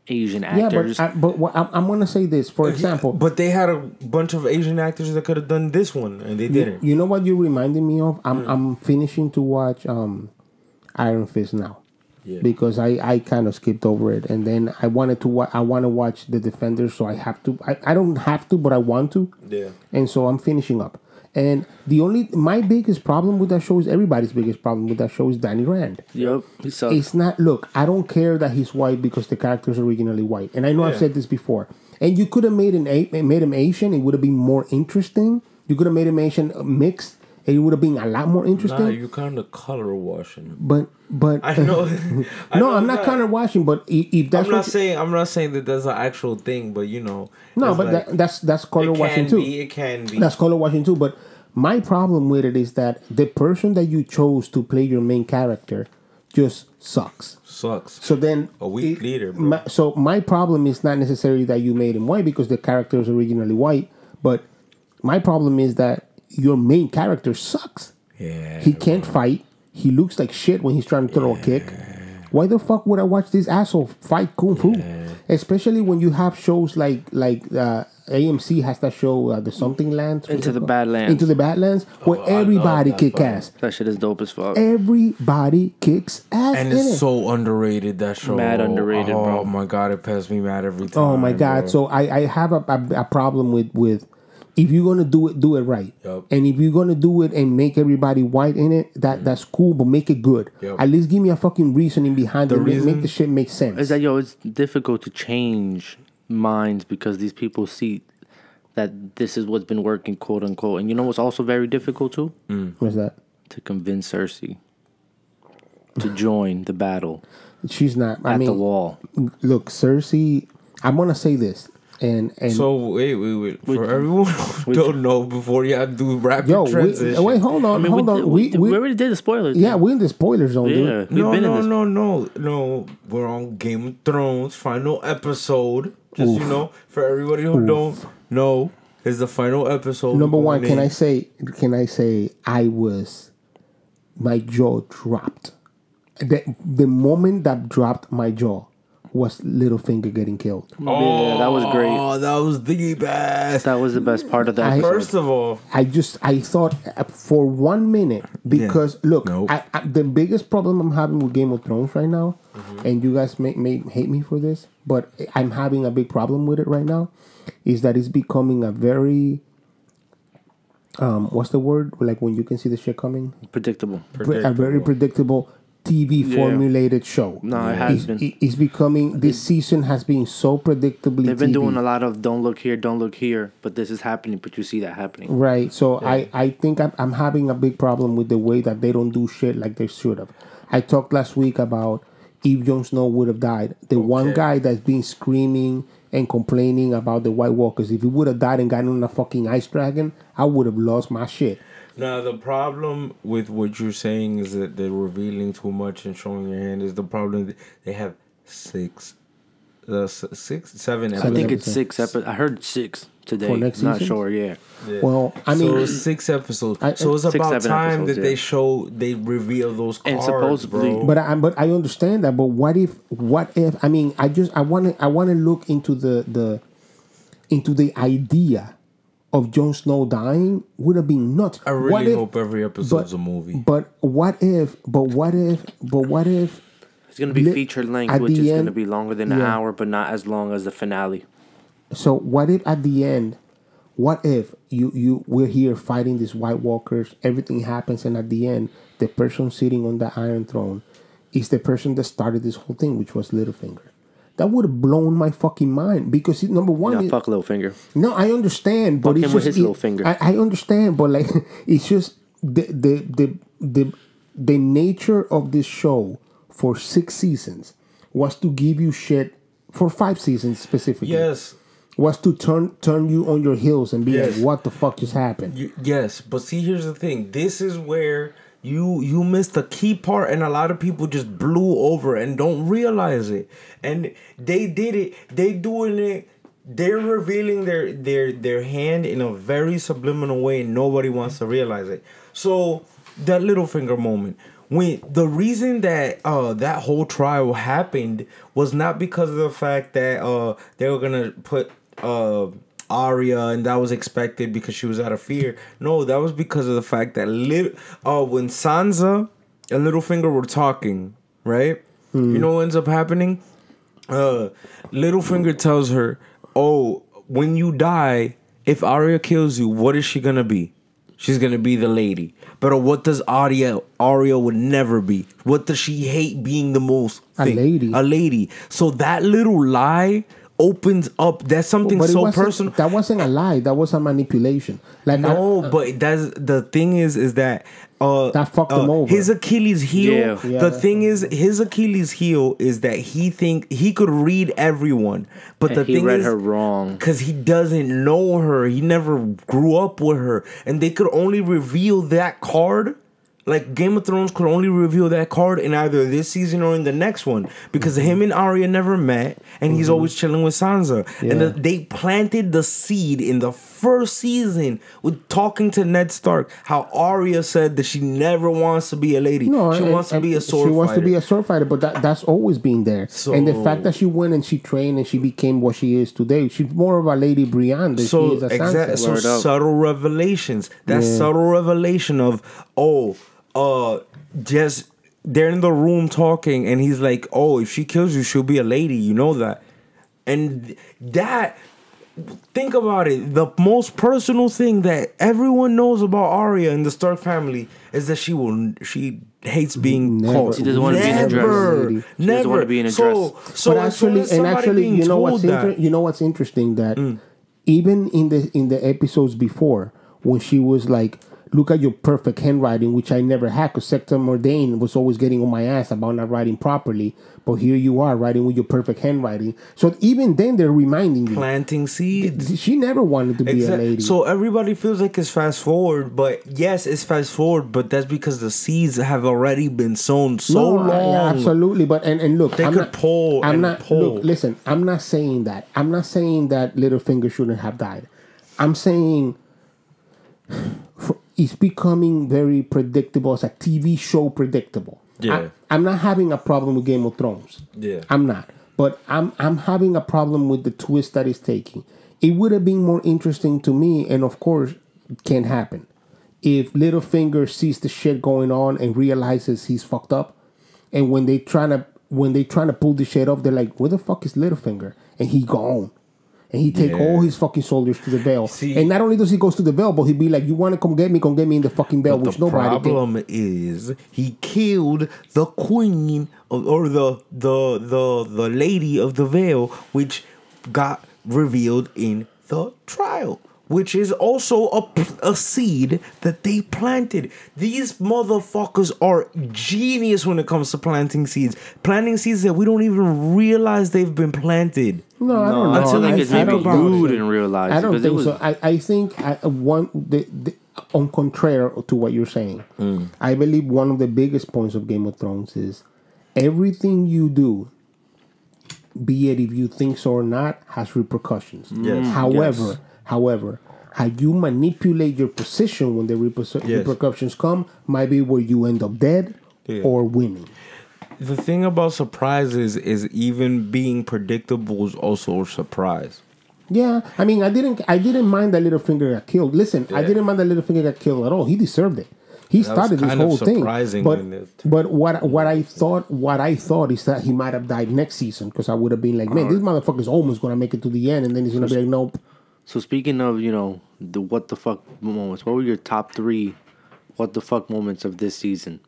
Asian actors. Yeah, actors. but I, but what, I'm, I'm gonna say this for example. But they had a bunch of Asian actors that could have done this one, and they didn't. You know what you reminded me of? Mm. I'm I'm finishing to watch um Iron Fist now. Yeah. Because I, I kind of skipped over it and then I wanted to wa- I want to watch the Defenders so I have to I, I don't have to but I want to Yeah. and so I'm finishing up and the only my biggest problem with that show is everybody's biggest problem with that show is Danny Rand. Yep, he sucks. it's not look i don't care that he's white because the character's originally white. And i know i've said this before. And you could have made an A- made him asian it would have been more interesting. You could have made him asian mixed and it would have been a lot more interesting Nah, you kind of color washing. but but I know. I no know i'm not counter watching but if that's I'm not saying I'm not saying that that's an actual thing, but you know. no but like- that, that's that's color can too be. It can be. That's color washing too. But my problem with it is that the person that you chose to play your main character just sucks. sucks. So then A weak it- leader, bro. My, so my problem is not necessarily that you made him white because the character is originally white, but my problem is that your main character sucks. yeah. He can't fight. He looks like shit when he's trying to throw a kick. Why the fuck would I watch this asshole fight kung fu? Especially when you have shows like like uh, AMC has that show, uh, the Something Land, Into the Badlands. Into the Badlands, where Oh, everybody that kick fucking- ass. that shit is dope as fuck. Everybody kicks ass and it's it. so underrated that show. Mad underrated, oh, bro. my god, it passes me mad every time. Oh my god! bro. So I, I have a, a, a problem with with if you're gonna do it, do it right. Yup. And if you're gonna do it and make everybody white in it, that mm. that's cool, but make it good. Yup. At least give me a fucking reasoning behind The it. Make, make the shit make sense. is that yo? It's difficult to change minds because these people see that this is what's been working, quote unquote. And you know what's also very difficult too? Mm. What's that? To convince Cersei to join the battle She's not. I at mean, the wall. look, Cersei. I'm gonna say this, and and So wait, wait, wait. For everyone who don't know, before you have to do rapid yo, we, wait, hold on, I mean, hold we, on. We, we, we, we already did the spoilers. yeah, we're in the spoiler zone, yeah. dude. We've no, been no, in this. no, no, no. We're on Game of Thrones final episode. Just you know, for everybody who don't know, is the final episode. Number one, can in. I say? Can I say I was? My jaw dropped. The the moment that dropped my jaw was Littlefinger getting killed. Oh, Yeah, that was great. Oh, that was the best. That was the best part of that. I- First of all, I just I thought uh, for one minute because look, Nope. I, I, the biggest problem I'm having with Game of Thrones right now, Mm-hmm. and you guys may, may hate me for this, but I'm having a big problem with it right now, is that it's becoming a very um what's the word like when you can see the shit coming predictable. a very predictable TV Yeah. formulated show. No, it has it's, been. It's becoming this season has been so predictably. They've been TV. doing a lot of don't look here, don't look here, but this is happening, but you see that happening. Right. So I, I think I'm, I'm having a big problem with the way that they don't do shit like they should have. I talked last week about if Jon Snow would have died. The one guy that's been screaming and complaining about the White Walkers, if he would have died and gotten on a fucking ice dragon, I would have lost my shit. Now the problem with what you're saying is that they're revealing too much and showing your hand. Is the problem they have six, uh, s- six, seven. Episodes. I think it's six episodes. I heard six today. For next Not season? sure. Yeah. Yeah. Well, I mean, so it's six episodes. I- so it's Six, about time episodes, that they show they reveal those And cards, supposedly- bro. But I but I understand that. But what if what if I mean I just I want to I want to look into the the into the idea of Jon Snow dying would have been nuts. I really What if- hope every episode's a movie. But what if? But what if? But what if? It's gonna be Li- feature length, at which the is end- gonna be longer than an hour, but not as long as the finale. So what if at the end? What if you you we're here fighting these White Walkers? Everything happens, and at the end, the person sitting on the Iron Throne is the person that started this whole thing, which was Littlefinger. That would have blown my fucking mind because number one, Nah, it- fuck Littlefinger. No, I understand, but Fuck it's him with just his little finger. I, I understand, but like it's just the the the the the nature of this show for six seasons was to give you shit for five seasons specifically. yes, was to turn turn you on your heels and be Yes. like, "What the fuck just happened?" You, yes, but see, here's the thing. This is where you you missed the key part, and a lot of people just blew over and don't realize it. And they did it. They doing it. They're revealing their their their hand in a very subliminal way, and nobody wants to realize it. So that little finger moment. When the reason that uh that whole trial happened was not because of the fact that uh they were gonna put uh Arya, and that was expected because she was out of fear. No, that was because of the fact that lit- uh, when Sansa and Littlefinger were talking, right? You know what ends up happening? Uh, Littlefinger tells her, "Oh, when you die, if Arya kills you, what is she gonna be? She's gonna be the lady. But what does Arya Arya would never be? What does she hate being the most? A lady. A lady. So that little lie." Opens up that's something But so personal That wasn't a lie. That was a manipulation. Like I- no, but that's the thing is, is that uh, That fucked uh, him over. His Achilles heel. Yeah. Yeah, the that's thing is, his Achilles heel is that he think he could read everyone, but And the he thing read is, her wrong. because he doesn't know her. He never grew up with her, and they could only reveal that card. Like Game of Thrones could only reveal that card in either this season or in the next one because Mm-hmm. him and Arya never met, and he's always chilling with Sansa. And the, they planted the seed in the first season with talking to Ned Stark. How Arya said that she never wants to be a lady. No, she and- wants to be a sword She wants to be a sword fighter, but that, that's always been there. and the fact that she went and she trained and she became what she is today, she's more of a Lady Brienne than she so is a exact, Sansa. so subtle revelations. That subtle revelation of oh, uh, just they're in the room talking, and he's like, oh, if she kills you, she'll be a lady. You know that, and that. Think about it. The most personal thing that everyone knows about Arya and the Stark family is that she will she hates being Never. called. She doesn't wanna be in a dress. Never, She doesn't never. wanna be in a so, dress. so but actually, and actually, you know what's inter- you know what's interesting that even in the in the episodes before when she was like, "Look at your perfect handwriting," which I never had because Septa Mordane was always getting on my ass about not writing properly. But here you are writing with your perfect handwriting. So even then, they're reminding you. planting seeds. She never wanted to be a lady. So everybody feels like it's fast forward, but yes, it's fast forward, but that's because the seeds have already been sown so No, long. Absolutely. But and, and look, They I'm could not, pull I'm and not. pull. Look, listen. I'm not saying that. I'm not saying that Littlefinger shouldn't have died. I'm saying for, it's becoming very predictable. It's a TV show predictable. Yeah. I, am not having a problem with Game of Thrones. Yeah. I'm not. But I'm I'm having a problem with the twist that it's taking. It would have been more interesting to me, and of course, it can happen. If Littlefinger sees the shit going on and realizes he's fucked up, and when they trying to when they trying to pull the shit off, they're like, "Where the fuck is Littlefinger?" And he gone, and he take Yeah. all his fucking soldiers to the Vale. See- and not only does he goes to the Vale, but he'd be like, "You want to come get me? Come get me in the fucking Vale." Which the nobody did. problem is he killed the queen of, or the the the the lady of the Vale, which got revealed in the trial. Which is also a, a seed that they planted. These motherfuckers are genius when it comes to planting seeds. Planting seeds that we don't even realize they've been planted. No, I don't know. I feel like it's I maybe don't you know. didn't realize I don't 'cause it think was- so. I, I think I, one the, the on contrary to what you're saying, Mm. I believe one of the biggest points of Game of Thrones is everything you do, be it if you think so or not, has repercussions. Yes. However, Yes. However, how you manipulate your position when the Yes. repercussions come might be where you end up dead Yeah. or winning. The thing about surprises is even being predictable is also a surprise. Yeah, I mean, I didn't, I didn't mind that Littlefinger got killed. Listen, I didn't mind that Littlefinger got killed at all. He deserved it. He That started this whole thing. But, but what what I thought, what I thought is that he might have died next season because I would have been like, man, uh-huh. this motherfucker's almost gonna make it to the end, and then he's gonna be like, nope. So speaking of, you know, the what the fuck moments, what were your top three what the fuck moments of this season?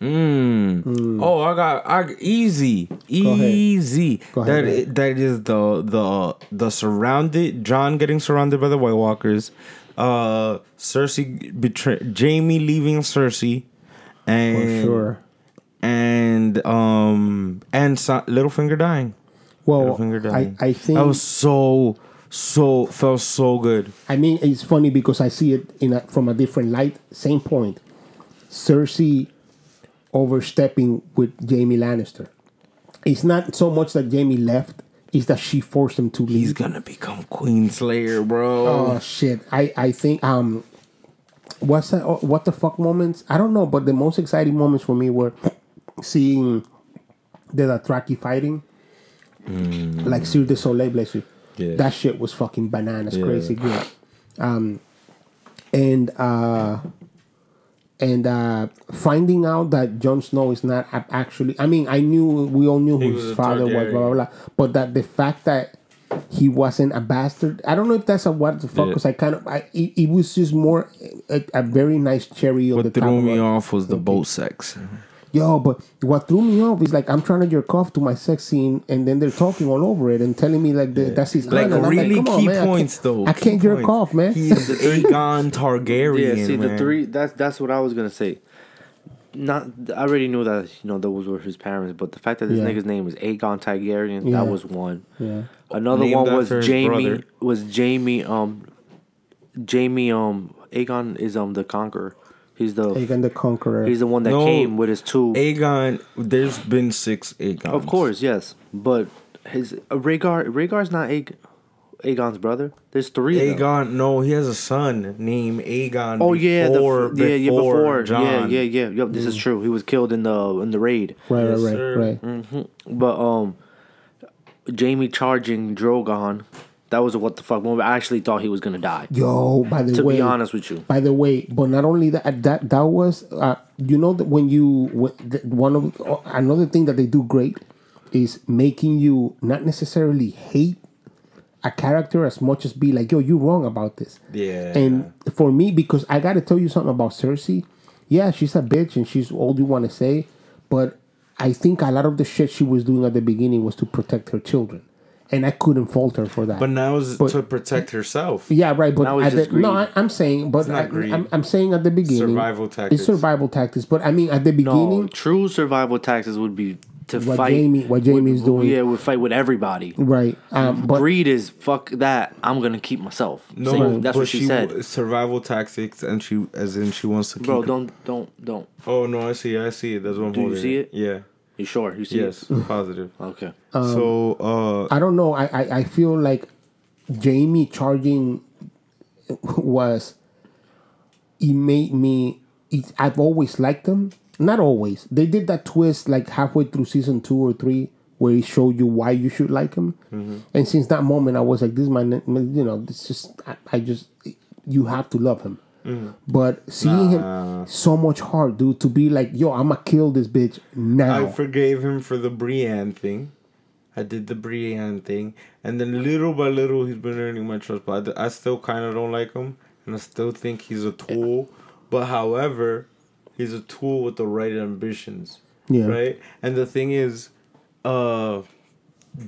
Mm. Oh, I got I easy, easy. Go ahead, That Go ahead, that is the the the surrounded Jon getting surrounded by the White Walkers, uh, Cersei betray Jaime leaving Cersei, For and sure. and um and Sa- Littlefinger dying. Well, Littlefinger I, dying. I think that was so so felt so good. I mean, it's funny because I see it in a, from a different light. Same point. Cersei overstepping with Jaime Lannister. It's not so much that Jaime left; it's that she forced him to leave. He's gonna become Queen Slayer, bro. Oh shit! I I think um, what's that? oh, What the fuck moments? I don't know, but the most exciting moments for me were seeing the Dothraki fighting, like Cirque du Soleil, bless you. Yeah. That shit was fucking bananas, Yeah. crazy good. Um, and uh, and uh, finding out that Jon Snow is not actually. I mean, I knew we all knew who his father was, blah blah blah. But that the fact that he wasn't a bastard. I don't know if that's a what the fuck. Yeah. Because I kind of, I it, it was just more a, a very nice cherry on what the top. threw me off was the boat sex. Yo, but what threw me off is like I'm trying to jerk off to my sex scene, and then they're talking all over it and telling me like the, that's his Like gun, and I'm really on, key man, I points though. I can't jerk points. off, man. He's Aegon Targaryen. Yeah, see the three that's that's what I was gonna say. Not I already knew that you know those were his parents, but the fact that this Yeah. nigga's name was Aegon Targaryen, Yeah. that was one. Yeah. Another Named one was Jaime brother. was Jaime um Jaime um Aegon is um the conqueror. He's the Aegon the Conqueror. he's the one that No, came with his two Aegon. There's been six Aegons. Of course, yes. But his uh, Rhaegar Rhaegar's not Aeg, Aegon's brother. There's three. of them. Aegon. No, he has a son named Aegon. Oh yeah, the, before, f- yeah, yeah, before before, Jon. yeah, yeah, yeah. Yep, this is true. He was killed in the in the raid. right, Yes, right, sir. right, right. But um, Jaime charging Drogon, that was a what the fuck moment. I actually thought he was gonna die. Yo, by the To way, to be honest with you, By the way, but not only that, that that was uh, you know that when you one of uh, another thing that they do great is making you not necessarily hate a character as much as be like, yo, you wrong about this. Yeah. And for me, because I got to tell you something about Cersei. Yeah, she's a bitch and she's all you want to say, but I think a lot of the shit she was doing at the beginning was to protect her children, and I couldn't fault her for that. But now it's But- to protect herself. Yeah, right. But Now at the, greed. no, I, I'm saying, but I, I'm, I'm saying at the beginning, Survival tactics. It's survival tactics. But I mean, at the beginning, no, beginning, true survival tactics would be to What fight. Jaime- what Jaime's would- doing. Yeah, would fight with everybody. right? Um, but Greed is fuck that. I'm gonna keep myself. No, Same- that's what she, said. Survival tactics, and she, as in, she wants to keep. Bro, don't don't don't. Oh no, I see, I see it. That's what I'm Do you holding see it? Yeah. You sure? You see? Yes. It? Positive. Okay. so, uh, I don't know. I, I I feel like Jaime charging was. It made me. It, I've always liked them. Not always. They did that twist like halfway through season two or three, where he showed you why you should like him. Mm-hmm. And since that moment, I was like, "This is my, you know, this just I, I just you have to love him." But seeing. Nah. him so much heart, dude, to be like, "Yo, I'ma kill this bitch now." I forgave him for the Brienne thing. I did the Brienne thing, and then little by little, he's been earning my trust. But I, I still kind of don't like him, and I still think he's a tool. But however, he's a tool with the right ambitions. Yeah. Right. And the thing is, uh,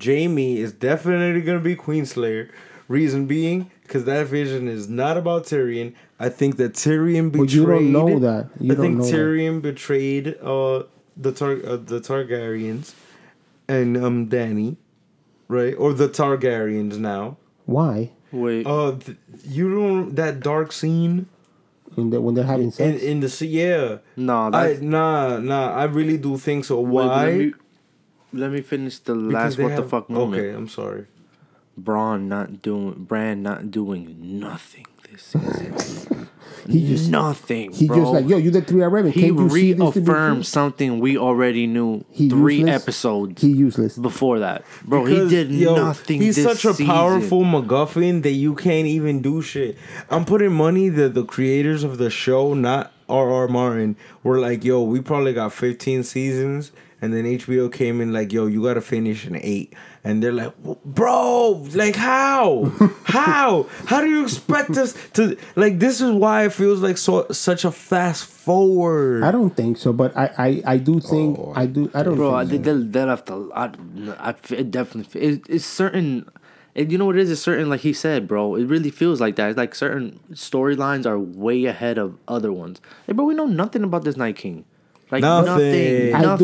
Jaime is definitely gonna be Queenslayer. Reason being, because that vision is not about Tyrion. I think that Tyrion betrayed. But you don't know that. You I don't think know that. Tyrion betrayed uh the Tar- uh, the Targaryens and um Danny, right? Or the Targaryens now. Why? Wait. Uh, th- you don't that dark scene In the, when they're having sex. in the sea. Yeah. no, I nah nah. I really do think so. wait, Why? Let me, let me finish the Because last they what the fuck moment. Okay, I'm sorry. Braun not doing Bran not doing nothing this season. He just nothing. he bro. just like yo, you the three eyed raven. He Can't see this to be true? reaffirmed something we already knew He three useless. episodes He useless. before that, bro. Because, he did yo, nothing. He's this such a season. powerful MacGuffin that you can't even do shit. I'm putting money that the creators of the show, not R.R. Martin, were like, yo, we probably got 15 seasons. And then HBO came in like, yo, you gotta finish in eight. And they're like, bro, like how? how? How do you expect us to like this is why it feels like so such a fast forward. I don't think so, but I I, I do think Oh, I do I don't bro. I, think they, so. they, they left a lot. I, it definitely. It, it's certain. And you know what it is? It's certain, like he said, bro. It really feels like that. It's like certain storylines are way ahead of other ones. Hey, bro, we know nothing about this Night King. Like Nothing. nothing, I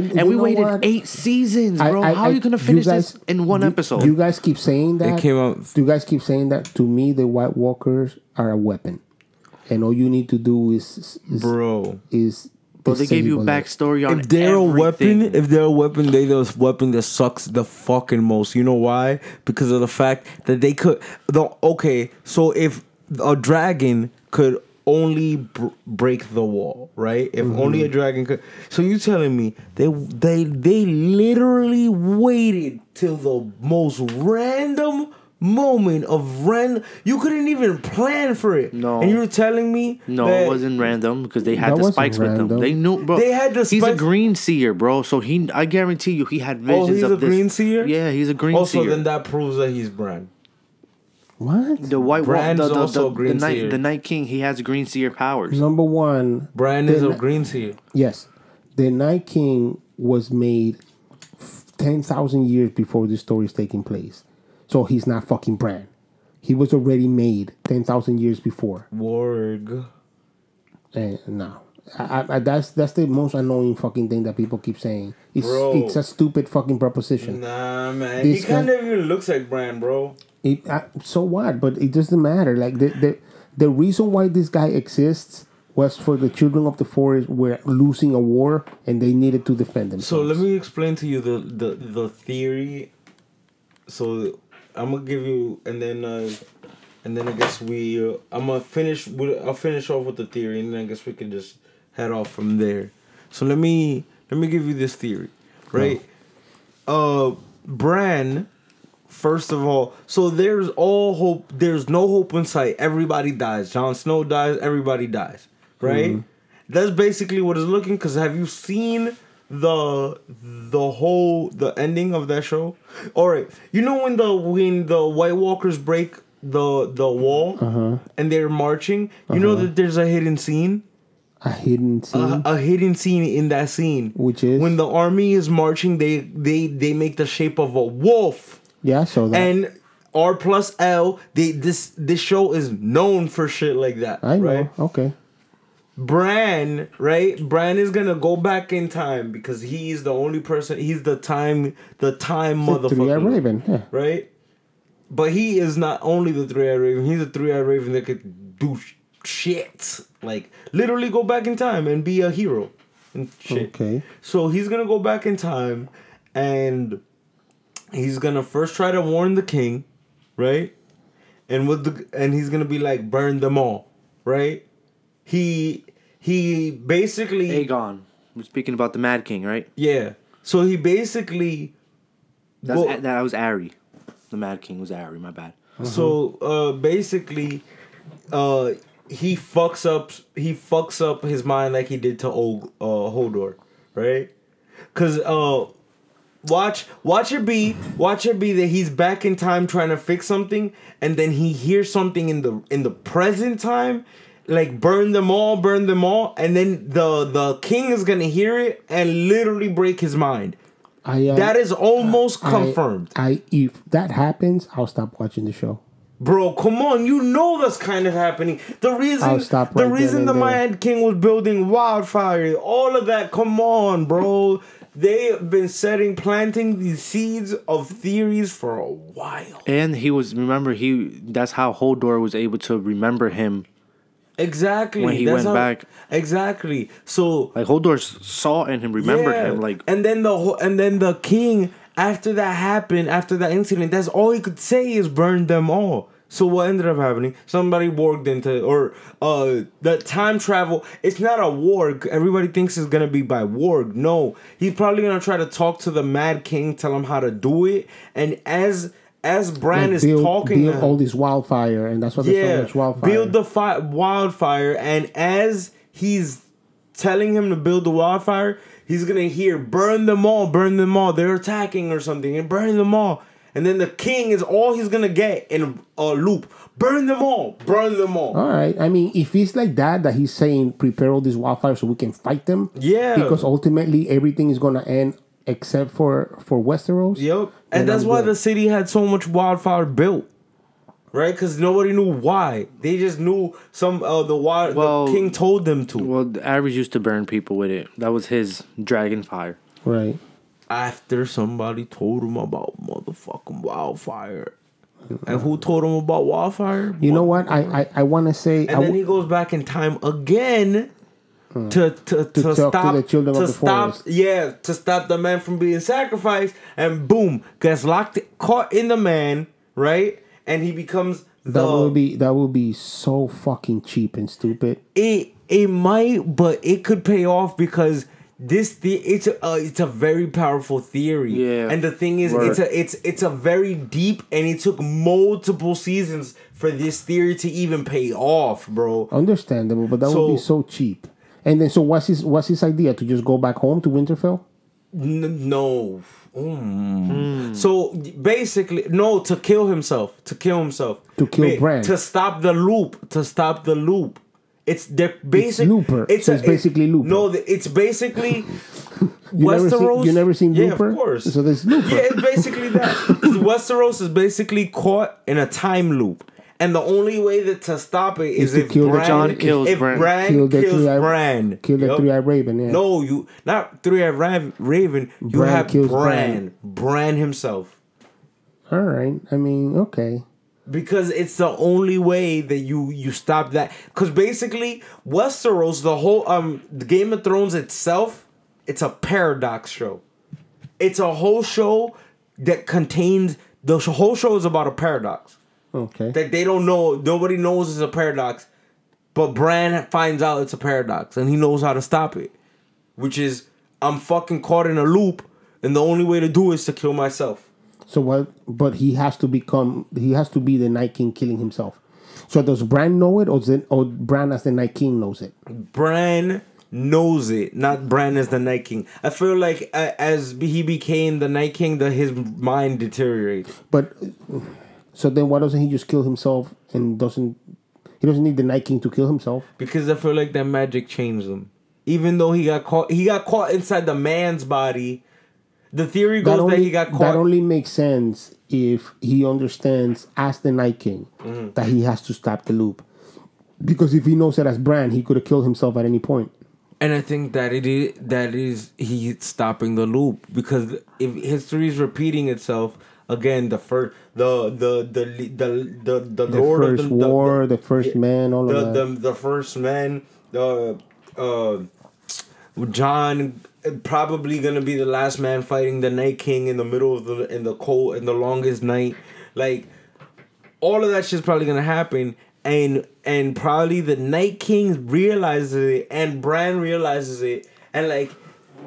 do- I- and we waited what? eight seasons, bro. I- How are you gonna you finish guys- this in one you- episode? You guys keep saying that. it came out You guys keep saying that. To me, the White Walkers are a weapon, and all you need to do is is bro. is. bro, they gave you disable it. backstory on if they're a weapon, if they're a weapon, they the weapon that sucks the fucking most. You know why? Because of the fact that they could. The okay, so if a dragon could only br- break the wall, right? If mm-hmm. only a dragon could. So you telling me they they they literally waited till the most random moment of random. You couldn't even plan for it. No. and you're telling me No, that- it wasn't random because they had That the wasn't spikes with them. They knew, bro. They had the Spikes. He's a green seer, bro. So he, I guarantee you, he had visions. Oh, visions he's of a this. green seer. Yeah, he's a green seer. Also, seer. then that proves that he's Bran. What? the white Wa- Bran's the, the, also the, green the night, the night king, he has green seer powers. Number one, Bran is a Ni- green seer. Yes, the Night King was made ten thousand years before this story is taking place, so he's not fucking Bran. He was already made ten thousand years before. Warg. And eh, no, I, I, I, that's that's the most annoying fucking thing that people keep saying. It's Bro. it's a stupid fucking proposition. Nah, man. This he kind of even looks like Bran, bro. It, I, so what? But it doesn't matter. Like the, the the reason why this guy exists was for the children of the forest were losing a war and they needed to defend themselves. So let me explain to you the the the theory. So I'm gonna give you, and then uh, and then I guess we. Uh, I'm gonna finish. With, I'll finish off with the theory, and then I guess we can just head off from there. So let me let me give you this theory, right? Uh, Bran. First of all, so there's all hope. There's no hope in sight. Everybody dies. Jon Snow dies. Everybody dies. Right. Mm-hmm. That's basically what it's looking. Cause have you seen the the whole the ending of that show? All right. You know when the when the White Walkers break the the wall uh-huh. and they're marching. You know uh-huh. that there's a hidden scene a hidden scene. a, a hidden scene in that scene, Which is? when the army is marching. They they they make the shape of a wolf, yeah, so that and R plus L. They this this show is known for shit like that. I know. Right? Okay. Bran, right? Bran is gonna go back in time because he's the only person. He's the time, the time The three-eyed raven. Yeah. right? But he is not only the three-eyed raven. He's a three-eyed raven that could do shit, like literally go back in time and be a hero and shit. Okay. So he's gonna go back in time, and he's gonna first try to warn the king, right? And with the and he's gonna be like burn them all, right? He he basically Aegon. We're speaking about the Mad King, right? yeah. So he basically That's A- that was Ari. The Mad King was Ari. My bad. So uh basically uh he fucks up he fucks up his mind like he did to old uh Hodor, right? Cuz uh watch watch it be watch it be that he's back in time trying to fix something and then he hears something in the in the present time like burn them all burn them all and then the the king is to hear it and literally break his mind. I uh, That is almost I- confirmed. I if that happens, I'll stop watching the show. Bro, come on! You know that's kind of happening. The reason, I'll stop the right then reason the. Mad King was building wildfire, all of that. Come on, bro. They have been setting, planting these seeds of theories for a while. And he was remember he. That's how Hodor was able to remember him. Exactly. When he That's went back. Exactly. So Like Hodor saw in him, remembered yeah. him. Like and then the whole, and then the king after that happened, after that incident, that's all he could say is burn them all. So what ended up happening? Somebody warged into or uh the time travel. It's not a warg. Everybody thinks it's gonna be by warg. No, he's probably gonna try to talk to the Mad King, tell him how to do it. And as as Bran Like, is build, talking, build all this wildfire, and that's so yeah, much wildfire. build the fi- wildfire. And as he's telling him to build the wildfire, he's gonna hear burn them all, burn them all. They're attacking or something, and burn them all. And then the king is all he's gonna get in a loop. Burn them all, burn them all. All right. I mean, if it's like that, that he's saying prepare all these wildfires so we can fight them. Yeah. Because ultimately everything is gonna end except for for Westeros. Yep. And that's I'm why good. the city had so much wildfire built. Right? Because nobody knew why. They just knew some uh, the wild Well- the king told them to. Well, the Aerys used to burn people with it. That was his dragon fire. Right. After somebody told him about motherfucking wildfire. And who told him about wildfire? You know what? I I, I want to say. I And then w- he goes back in time again to to, to, Hmm. talk to stop the children of to the stop forest. yeah to stop the man from being sacrificed and boom gets locked caught in the man right and he becomes that the will be that will be so fucking cheap and stupid. it it might but it could pay off because this the it's a uh, it's a very powerful theory Yeah. and the thing is Word. it's a it's it's a very deep and it took multiple seasons for this theory to even pay off bro Understandable, but that would be So- so cheap. And then, so what's his what's his idea to just go back home to Winterfell? N- no. Mm. So basically, no, to kill himself, to kill himself, To kill Bran. to stop the loop, to stop the loop. It's they're basic. Looper. So it's basically Looper. No, it's basically You never Westeros. seen, you never seen yeah, Looper? of course. So there's Looper. Yeah, it's basically that. Westeros is basically caught in a time loop. And the only way that to stop it is, Is if kill the- Bran, Jon kills if Bran. Bran Kill the kills three-eyed- Bran. Kill the Yup. three-eyed raven. Yeah. No, you not three eyed Raven. Raven. You Bran have kills Bran. Bran himself. All right. I mean, okay. Because it's the only way that you you stop that. Because basically, Westeros, the whole um, Game of Thrones itself, it's a paradox show. It's a whole show that contains the whole show is about a paradox Okay. that they don't know. Nobody knows it's a paradox, but Bran finds out it's a paradox and he knows how to stop it. Which is, I'm fucking caught in a loop, and the only way to do it is to kill myself. So what? But he has to become. He has to be the Night King, killing himself. So does Bran know it, or, is it, or Bran as the Night King knows it? Bran knows it, not Bran as the Night King. I feel like uh, as he became the Night King, that his mind deteriorated. But so then, why doesn't he just kill himself and doesn't? He doesn't need the Night King to kill himself. because I feel like that magic changed him. Even though he got caught, he got caught inside the man's body. The theory goes That that, only, he got caught. that only makes sense if he understands as the Night King Mm-hmm. that he has to stop the loop. Because if he knows it as Bran, he could have killed himself at any point. and I think that it is that is he stopping the loop because if history is repeating itself again, the first the the the the the the, The Lord first of the, the- war, the, the, first man, all the, of that. the the first man, the uh, Jon probably gonna be the last man fighting the Night King in the middle of the in the cold in the longest night, like all of that shit's probably gonna happen, and and probably the Night King realizes it, and Bran realizes it, and like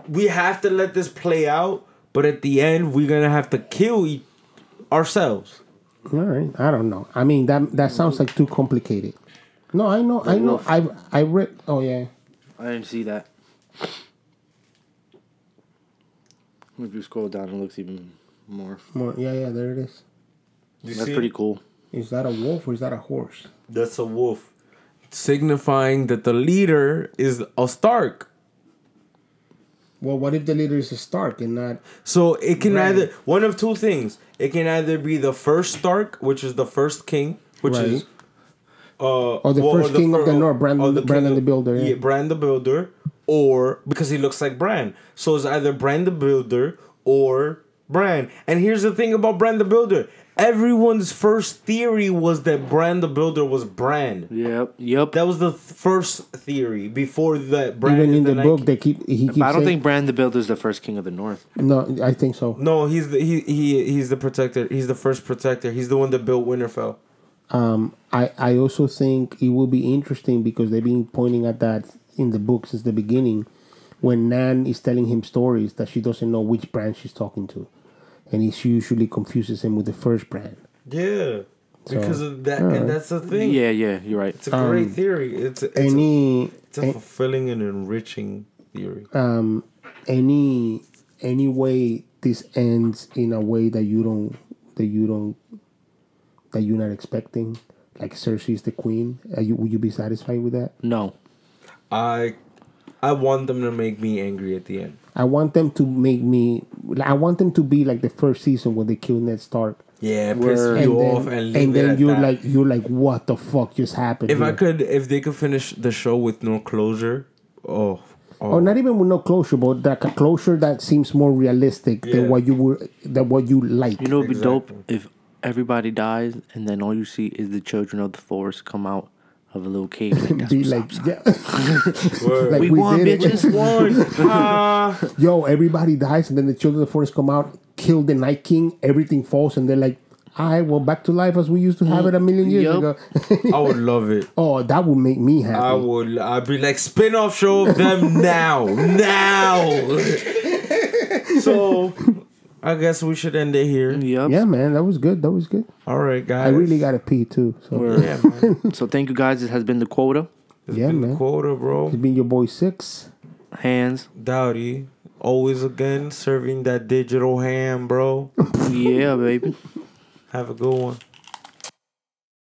we have to let this play out, but at the end we're gonna have to kill e- ourselves. All right, I don't know. I mean that that sounds like too complicated. No, I know, I know. wolf. I I read. Oh yeah, I didn't see that. If you scroll down, it looks even more. more. Yeah, yeah. There it is. You That's see? pretty cool. Is that a wolf or is that a horse? That's a wolf, signifying that the leader is a Stark. Well, what if the leader is a Stark and not? So it can Right. either one of two things. It can either be the first Stark, which is the first king, which Right. is uh Or the first king of the North, Brandon- or Brandon the Builder, yeah. Yeah, Bran the Builder, or because he looks like Bran. So it's either Bran the Builder or Bran. And here's the thing about Bran the Builder. Everyone's first theory was that Bran the Builder was Bran. Yep. Yep. That was the th- first theory before that. Bran Even in the Night book, King. they keep he keeps. I don't saying- think Bran the Builder is the first king of the North. No, I think so. No, he's the he he he's the protector. He's the first protector. He's the one that built Winterfell. Um, I I also think it will be interesting because they've been pointing at that in the book since the beginning, when Nan is telling him stories that she doesn't know which Bran she's talking to, and he she usually confuses him with the first Bran. Yeah, because of that, alright. and that's the thing. Yeah, yeah, you're right. it's a great theory. It's a, it's, a, Any it's a fulfilling and enriching theory. um any any way this ends in a way that you don't that you don't that you're not expecting like Cersei's the queen are you would you be satisfied with that No. I I want them to make me angry at the end. I want them to make me I want them to be like the first season when they kill Ned Stark Yeah, piss you and off then, and and leave it then at you're that. like you're like what the fuck just happened if I could, if they could finish the show with no closure, oh, oh, or not even with no closure but like a closure that seems more realistic Yeah. than what you were than what you like You know, it'd be dope if everybody dies and then all you see is the children of the forest come out of a little cave. Like, that's be like up, yeah. like we, won, bitches. one. Ah. Yo, everybody dies, and then the children of the forest come out, kill the Night King, everything falls, and they're like, "All right, well, back to life as we used to have it a million years Yup. ago." I would love it. oh, that would make me happy. I would. I'd be like spin off show of them now, now. so, I guess we should end it here. Yep. yeah, man, that was good. That was good. All right, guys. I really gotta pee too. So Yeah, man. So thank you guys. This has been the quota. It's Yeah, been the man. quota, bro. it's been your boy Six. Hands. Dowdy, always again serving that digital ham, bro. Yeah, baby. Have a good one.